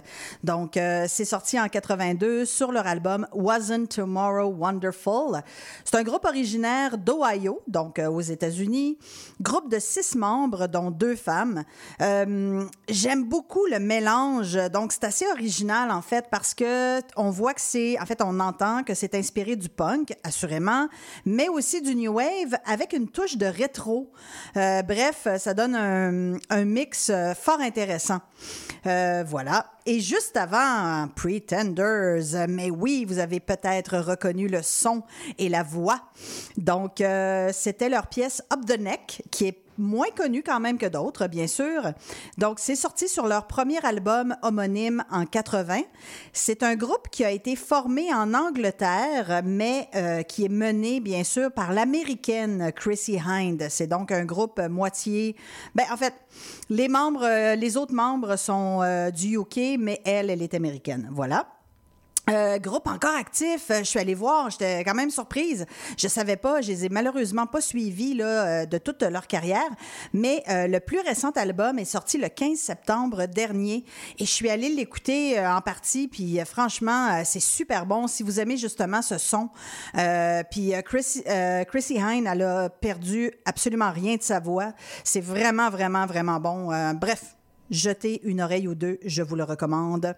Donc, euh, c'est sorti en 82 sur leur album Wasn't Tomorrow Wonderful. C'est un groupe originaire d'Ohio, donc euh, aux États-Unis. Groupe de six membres, dont deux femmes. Euh, J'aime beaucoup le mélange. Donc, c'est assez original, en fait, parce que on voit que c'est, en fait, on entend que c'est inspiré du punk, assurément, mais aussi du new wave avec une touche de rétro. Euh, bref, ça donne un, mix euh, fort intéressant. Euh, voilà. Et juste avant Pretenders, mais oui, vous avez peut-être reconnu le son et la voix. Donc, euh, c'était leur pièce Up the Neck, qui est moins connue quand même que d'autres, bien sûr. Donc, c'est sorti sur leur premier album homonyme en 80. C'est un groupe qui a été formé en Angleterre, mais euh, qui est mené, bien sûr, par l'américaine Chrissy Hind. C'est donc un groupe moitié... Ben, en fait, les membres, euh, les autres membres sont euh, du UK, mais elle, elle est américaine. Voilà. Euh, groupe encore actif, Euh, je suis allée voir, j'étais quand même surprise. Je savais pas, je les ai malheureusement pas suivis là, euh, de toute leur carrière, mais euh, le plus récent album est sorti le 15 septembre dernier et je suis allée l'écouter euh, en partie, puis franchement, c'est super bon. Si vous aimez justement ce son, puis Chris- euh, Chrissy Hine, elle a perdu absolument rien de sa voix. C'est vraiment, vraiment, vraiment bon. Bref, jetez une oreille ou deux, je vous le recommande.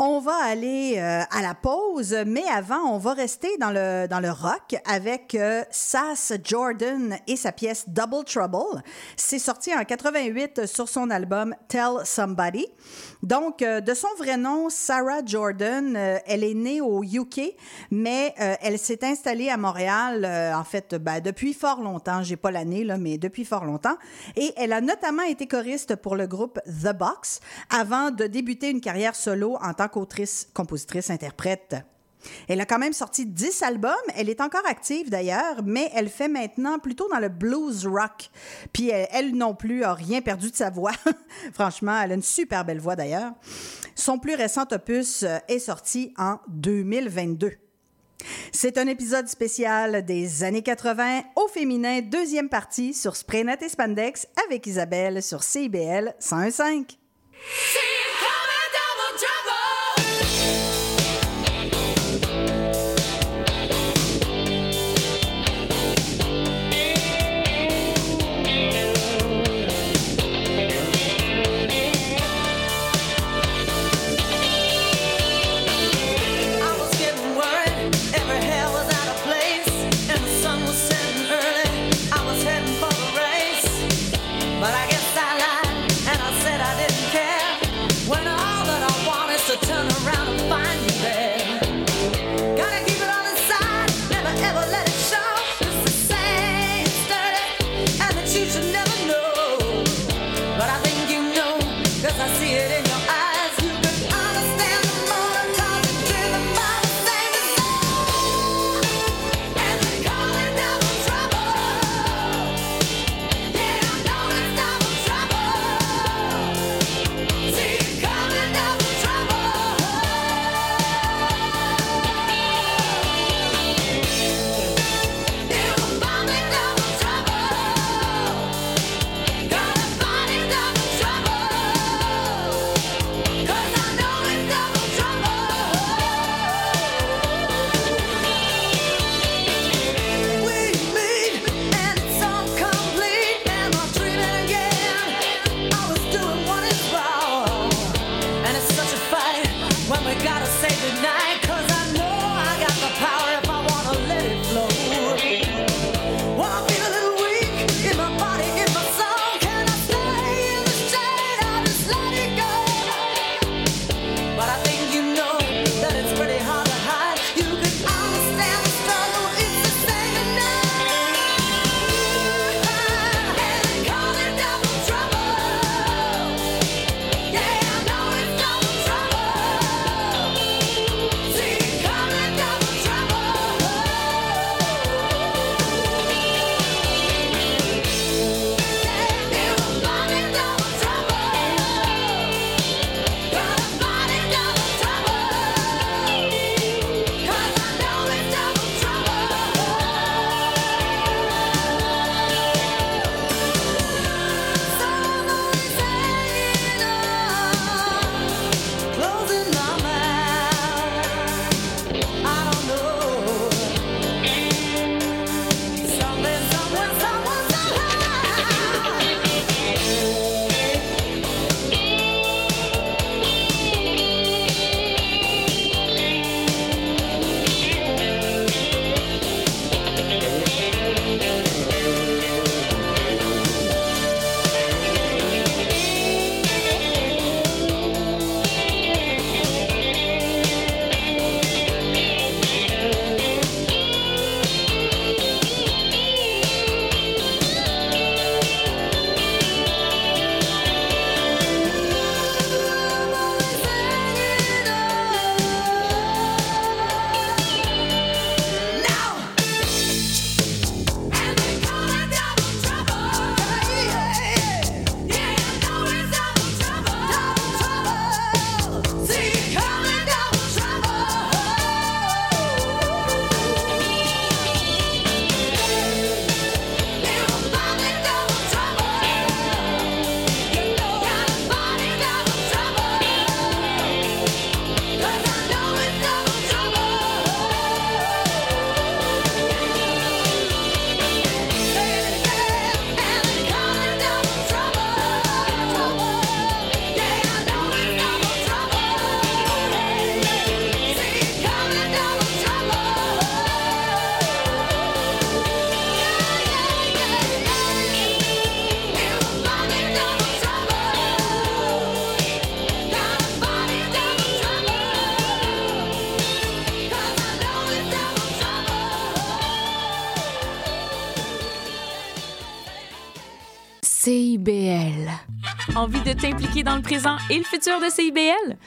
On va aller euh, à la pause, mais avant, on va rester dans le, dans le rock avec euh, Sass Jordan et sa pièce Double Trouble. C'est sorti en 88 sur son album Tell Somebody. Donc, euh, de son vrai nom, Sarah Jordan, euh, elle est née au UK, mais euh, elle s'est installée à Montréal, euh, en fait, ben, depuis fort longtemps. J'ai pas l'année, là, mais depuis fort longtemps. Et elle a notamment été choriste pour le groupe The Box avant de débuter une carrière solo en tant qu'autrice, compositrice, interprète. Elle a quand même sorti 10 albums. Elle est encore active d'ailleurs, mais elle fait maintenant plutôt dans le blues rock. Puis elle, elle non plus a rien perdu de sa voix. Franchement, elle a une super belle voix d'ailleurs. Son plus récent opus euh, est sorti en 2022. C'est un épisode spécial des années 80 au féminin, deuxième partie sur Spraynet et Spandex avec Isabelle sur CIBL 101.5. dans le présent et le futur de CIBL?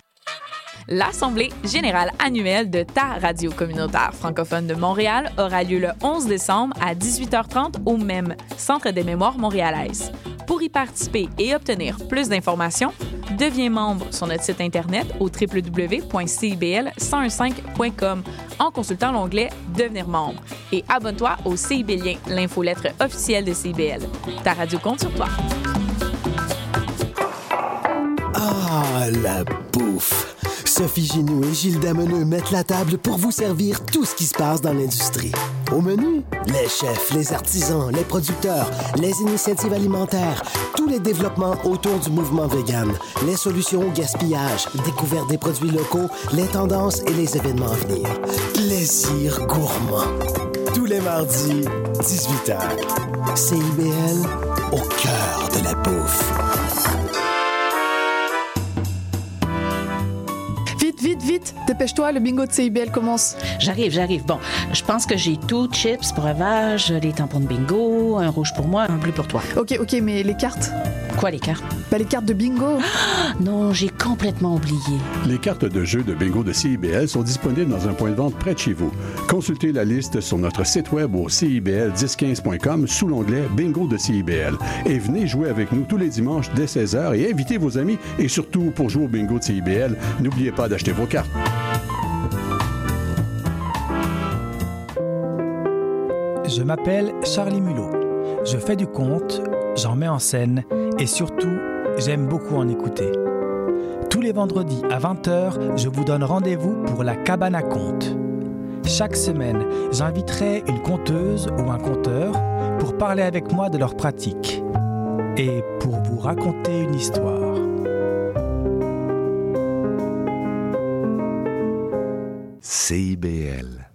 L'Assemblée générale annuelle de ta radio communautaire francophone de Montréal aura lieu le 11 décembre à 18h30 au même Centre des mémoires montréalaises. Pour y participer et obtenir plus d'informations, deviens membre sur notre site internet au www.cibl1015.com en consultant l'onglet Devenir membre et abonne-toi au CIBLien, l'infolettre officielle de CIBL. Ta radio compte sur toi. La bouffe! Sophie Ginou et Gilles Dameneux mettent la table pour vous servir tout ce qui se passe dans l'industrie. Au menu, les chefs, les artisans, les producteurs, les initiatives alimentaires, tous les développements autour du mouvement vegan, les solutions au gaspillage, découverte des produits locaux, les tendances et les événements à venir. Plaisir gourmand. Tous les mardis, 18h. CIBL, au cœur de la bouffe. Dépêche-toi, le bingo de CIBL commence. J'arrive, j'arrive. Bon, je pense que j'ai tout, chips, breuvage, les tampons de bingo, un rouge pour moi, un bleu pour toi. Ok, ok, mais les cartes? Quoi, les cartes? Bah, les cartes de bingo. non, j'ai complètement oublié. Les cartes de jeu de bingo de CIBL sont disponibles dans un point de vente près de chez vous. Consultez la liste sur notre site web au cibl1015.com sous l'onglet Bingo de CIBL. Et venez jouer avec nous tous les dimanches dès 16h et invitez vos amis. Et surtout, pour jouer au bingo de CIBL, n'oubliez pas d'acheter vos cartes. Je m'appelle Charlie Mulot. Je fais du conte, j'en mets en scène et surtout, j'aime beaucoup en écouter. Tous les vendredis à 20h, je vous donne rendez-vous pour la cabane à contes. Chaque semaine, j'inviterai une conteuse ou un conteur pour parler avec moi de leur pratique et pour vous raconter une histoire. CIBL.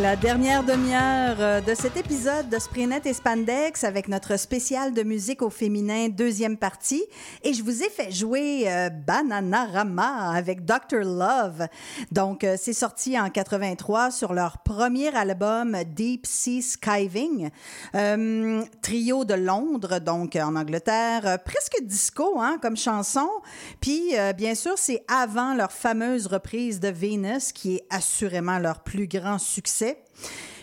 La dernière demi-heure euh, de cet épisode de Sprinet et Spandex avec notre spécial de musique au féminin, deuxième partie. Et je vous ai fait jouer euh, Bananarama avec Dr. Love. Donc, euh, c'est sorti en 83 sur leur premier album Deep Sea Skiving. Euh, trio de Londres, donc en Angleterre, euh, presque disco hein, comme chanson. Puis, euh, bien sûr, c'est avant leur fameuse reprise de Venus, qui est assurément leur plus grand succès.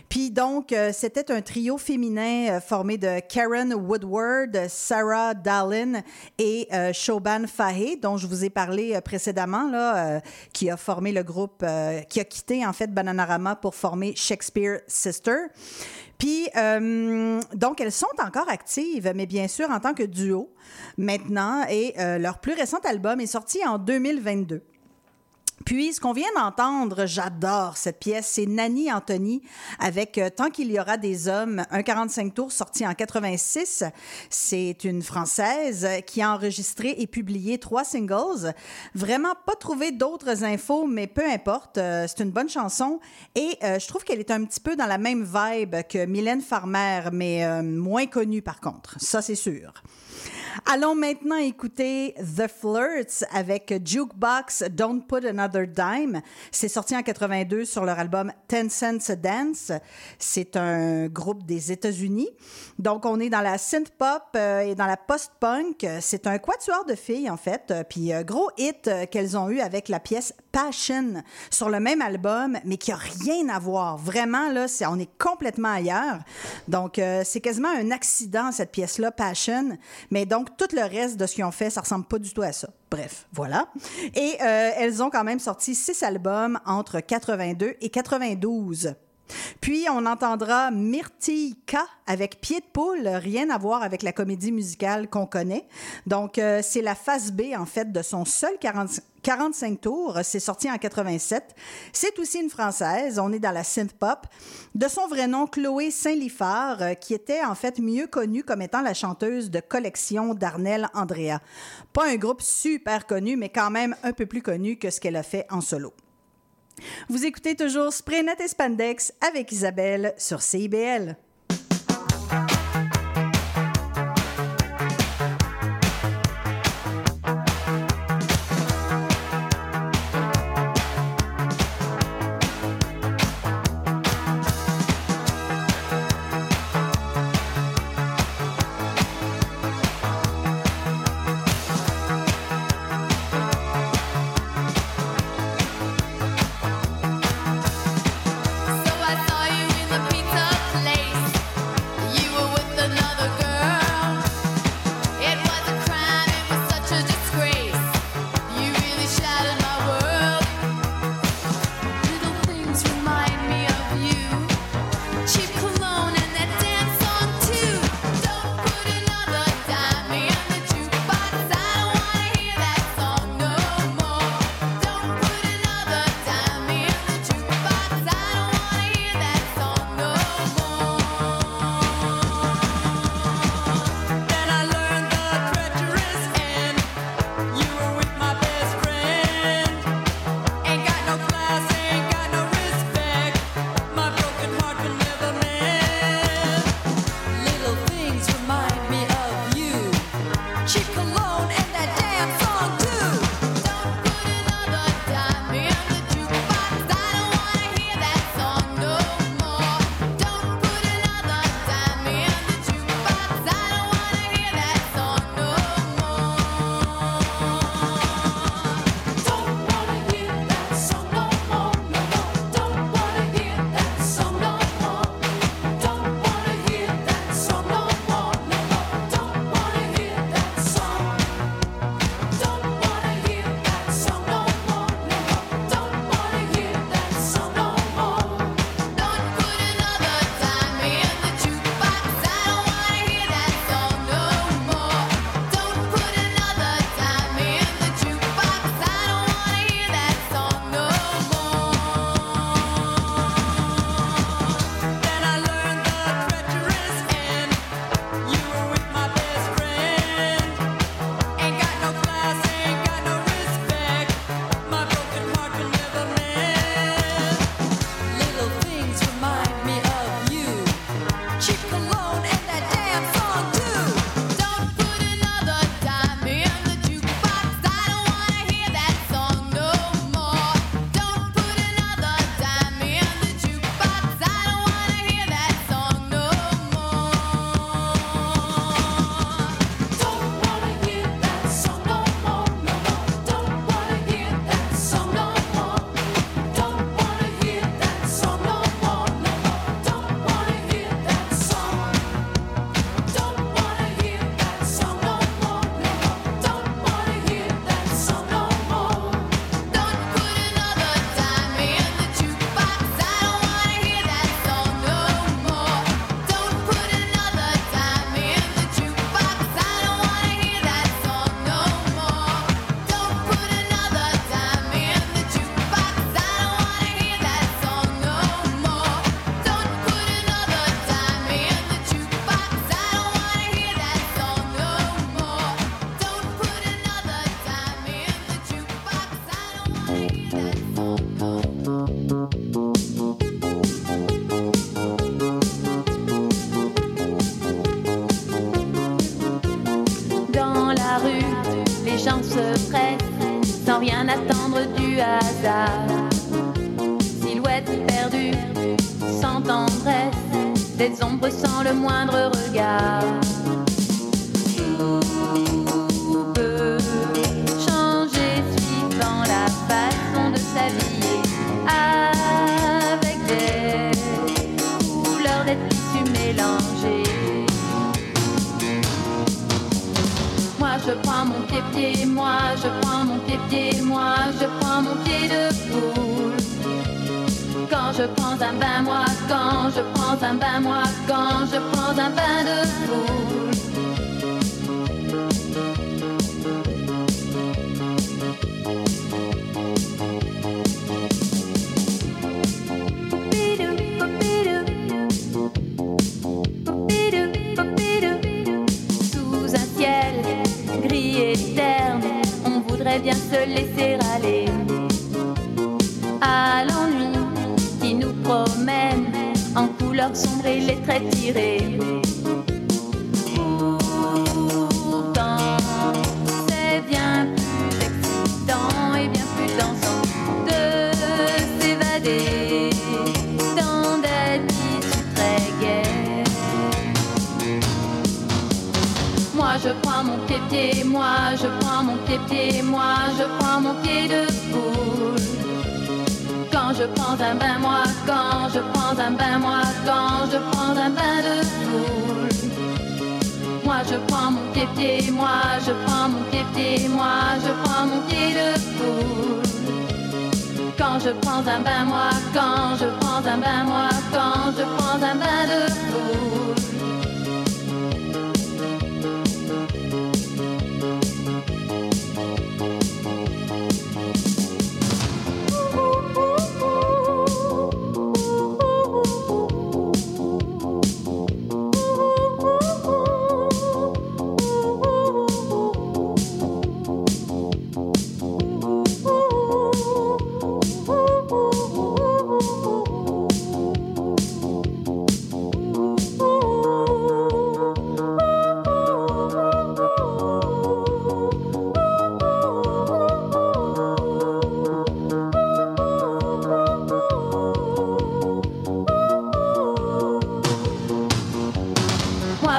Puis donc, euh, c'était un trio féminin euh, formé de Karen Woodward, Sarah Dallin et euh, Shoban Fahey, dont je vous ai parlé euh, précédemment, là, qui a formé le groupe, qui a quitté en fait Bananarama pour former Shakespeare Sister. Puis, donc, elles sont encore actives, mais bien sûr en tant que duo maintenant. Et leur plus récent album est sorti en 2022. Puis, ce qu'on vient d'entendre, j'adore cette pièce, c'est Nanny Anthony avec euh, Tant qu'il y aura des hommes, un 45 tours sorti en 86. C'est une Française qui a enregistré et publié trois singles. Vraiment pas trouvé d'autres infos, mais peu importe, euh, c'est une bonne chanson. Et euh, je trouve qu'elle est un petit peu dans la même vibe que Mylène Farmer, mais euh, moins connue par contre. Ça, c'est sûr. Allons maintenant écouter The Flirts avec Jukebox Don't Put Another Dime. C'est sorti en 82 sur leur album Ten Cents a Dance. C'est un groupe des États-Unis. Donc, on est dans la synth pop euh, et dans la post-punk. C'est un quatuor de filles, en fait. Euh, Puis, euh, gros hit qu'elles ont eu avec la pièce Passion sur le même album, mais qui a rien à voir. Vraiment, là, on est complètement ailleurs. Donc, c'est quasiment un accident, cette pièce-là, Passion. Mais donc, tout le reste de ce qu'ils ont fait, ça ressemble pas du tout à ça. Bref, voilà. Et euh, elles ont quand même sorti six albums entre 82 et 92. Puis on entendra Myrtille K avec Pied de poule, rien à voir avec la comédie musicale qu'on connaît. Donc euh, c'est la face B en fait de son seul 40 45 tours, c'est sorti en 87. C'est aussi une française, on est dans la synth pop. De son vrai nom Chloé Saint-Lifard, euh, qui était en fait mieux connue comme étant la chanteuse de collection d'Arnel Andrea. Pas un groupe super connu, mais quand même un peu plus connu que ce qu'elle a fait en solo. Vous écoutez toujours Spraynet et Spandex avec Isabelle sur CIBL.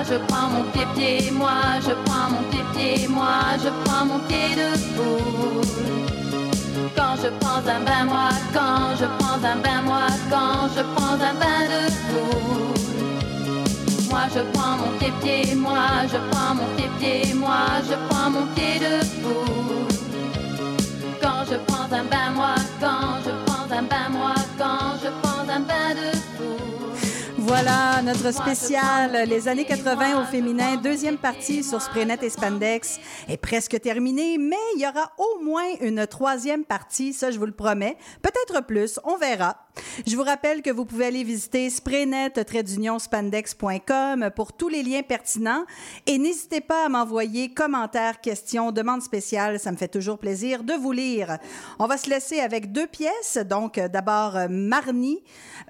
Je prends mon pied-pied, moi je prends mon pied-pied, moi je prends mon pied de poule. Quand je prends un bain, moi, quand je prends un bain, moi, quand je prends un bain de poule. Moi je prends mon pied-pied, moi je prends mon pied-pied, moi je prends mon pied de poule. Quand je prends un bain, moi, quand je prends un bain, moi, quand je prends un bain de Voilà notre spécial Les années 80 au féminin, deuxième partie sur Spraynet et Spandex est presque terminée, mais il y aura au moins une troisième partie, ça je vous le promets. Peut-être plus, on verra. Je vous rappelle que vous pouvez aller visiter spraynet-spandex.com pour tous les liens pertinents et n'hésitez pas à m'envoyer commentaires, questions, demandes spéciales, ça me fait toujours plaisir de vous lire. On va se laisser avec deux pièces, donc d'abord euh, Marnie,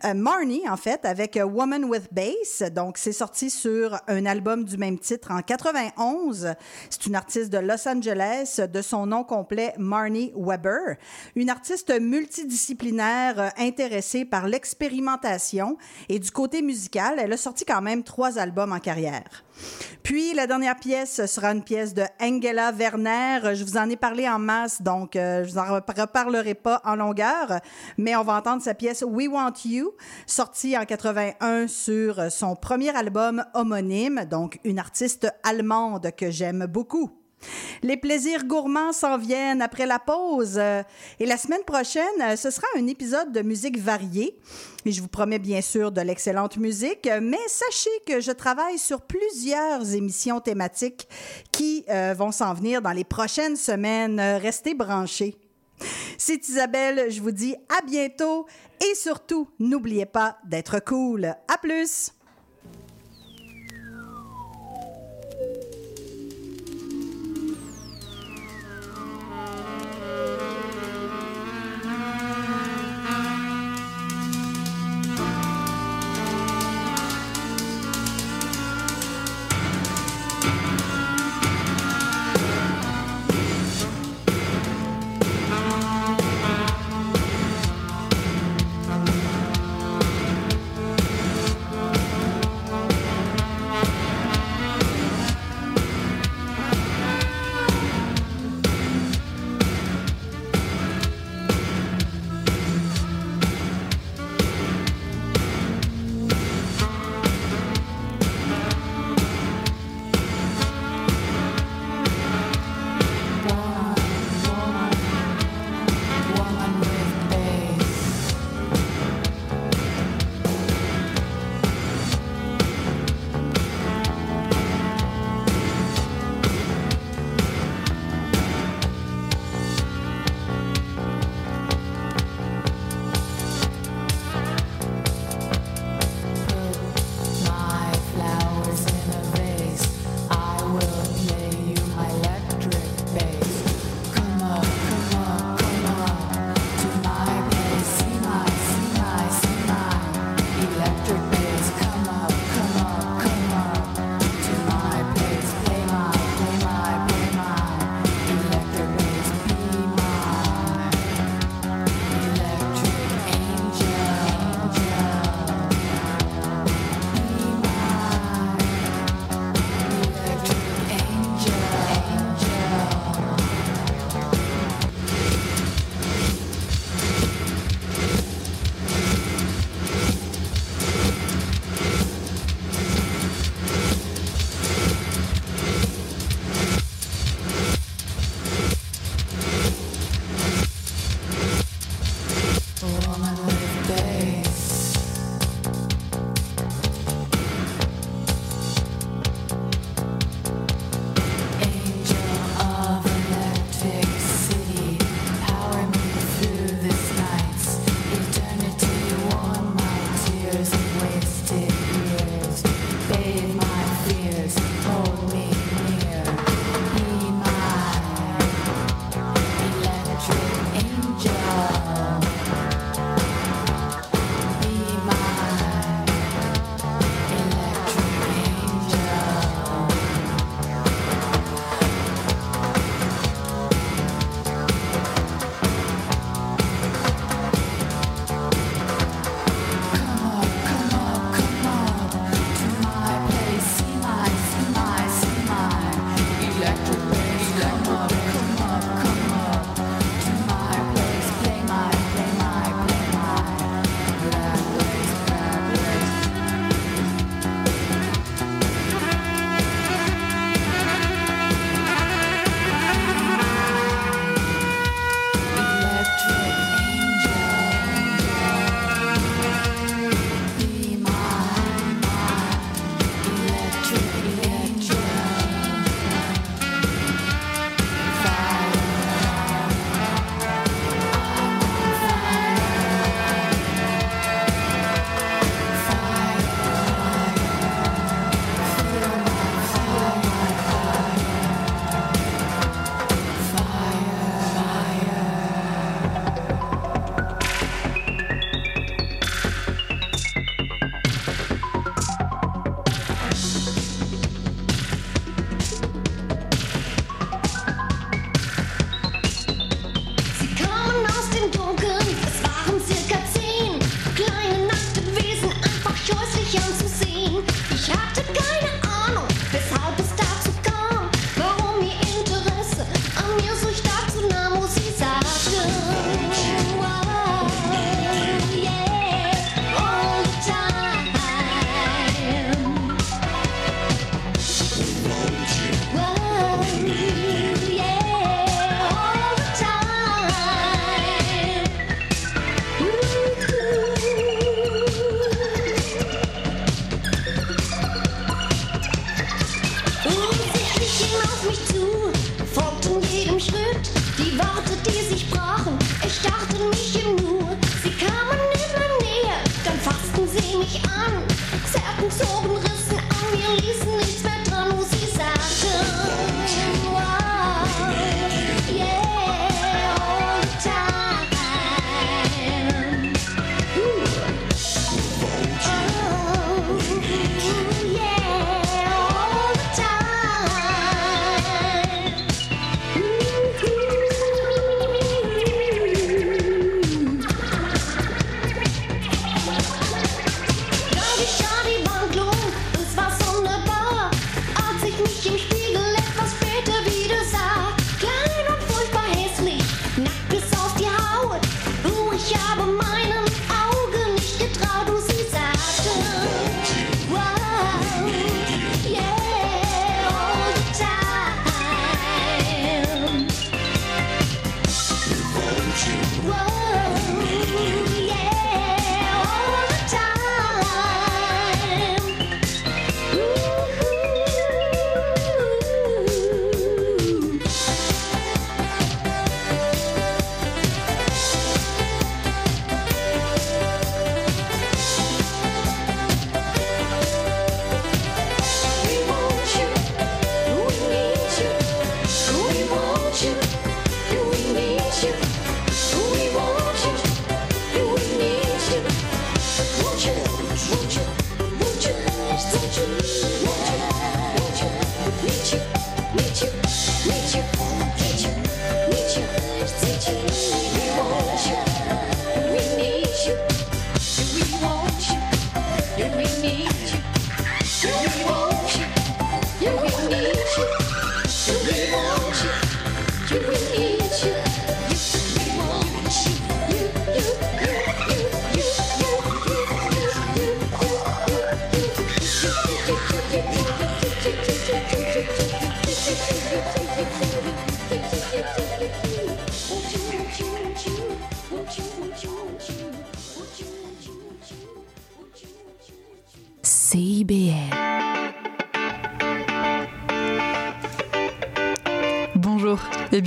euh, Marnie en fait, avec Woman with Bass, donc c'est sorti sur un album du même titre en 91. C'est une artiste de Los Angeles, de son nom complet Marnie Weber, une artiste multidisciplinaire euh, intéressée par l'expérimentation et du côté musical, elle a sorti quand même trois albums en carrière. Puis la dernière pièce sera une pièce de Angela Werner. Je vous en ai parlé en masse, donc euh, je vous en rep- reparlerai pas en longueur, mais on va entendre sa pièce We Want You, sortie en 81 sur son premier album homonyme, donc une artiste allemande que j'aime beaucoup. Les plaisirs gourmands s'en viennent après la pause. Euh, Et la semaine prochaine, euh, ce sera un épisode de musique variée. Et je vous promets bien sûr de l'excellente musique, mais sachez que je travaille sur plusieurs émissions thématiques qui euh, vont s'en venir dans les prochaines semaines. Restez branchés. C'est Isabelle, je vous dis à bientôt et surtout, n'oubliez pas d'être cool. À plus!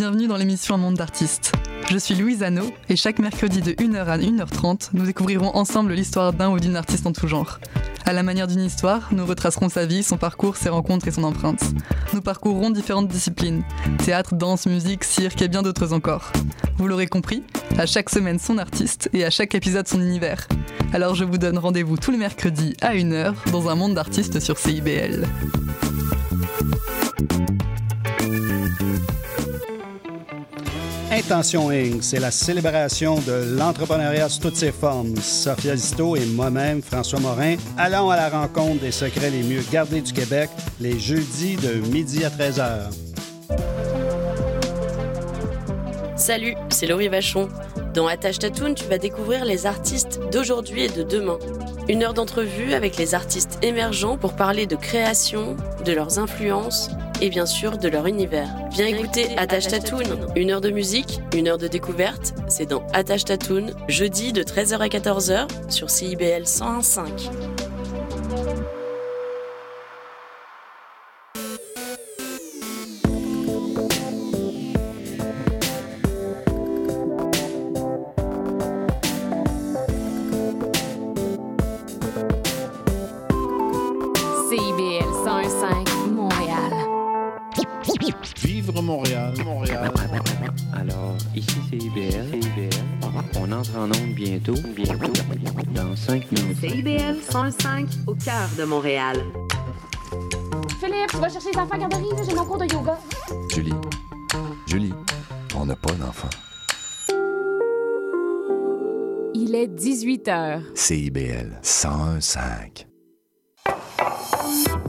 Bienvenue dans l'émission Un monde d'artistes. Je suis Louise Anneau et chaque mercredi de 1h à 1h30, nous découvrirons ensemble l'histoire d'un ou d'une artiste en tout genre. À la manière d'une histoire, nous retracerons sa vie, son parcours, ses rencontres et son empreinte. Nous parcourrons différentes disciplines théâtre, danse, musique, cirque et bien d'autres encore. Vous l'aurez compris, à chaque semaine son artiste et à chaque épisode son univers. Alors je vous donne rendez-vous tous les mercredis à 1h dans un monde d'artistes sur CIBL. Intention Inc., c'est la célébration de l'entrepreneuriat sous toutes ses formes. Sophia Zito et moi-même, François Morin, allons à la rencontre des secrets les mieux gardés du Québec les jeudis de midi à 13h. Salut, c'est Laurie Vachon. Dans Attache Tatoune, tu vas découvrir les artistes d'aujourd'hui et de demain. Une heure d'entrevue avec les artistes émergents pour parler de création, de leurs influences et bien sûr de leur univers. Viens écouter Attache Tatoune, une heure de musique, une heure de découverte. C'est dans Attache Tatoune, jeudi de 13h à 14h sur CIBL 101.5. cœur de Montréal. Philippe, tu vas chercher les enfants à la garderie, j'ai mon cours de yoga. Julie, Julie, on n'a pas d'enfant. Il est 18 h. CIBL 101.5.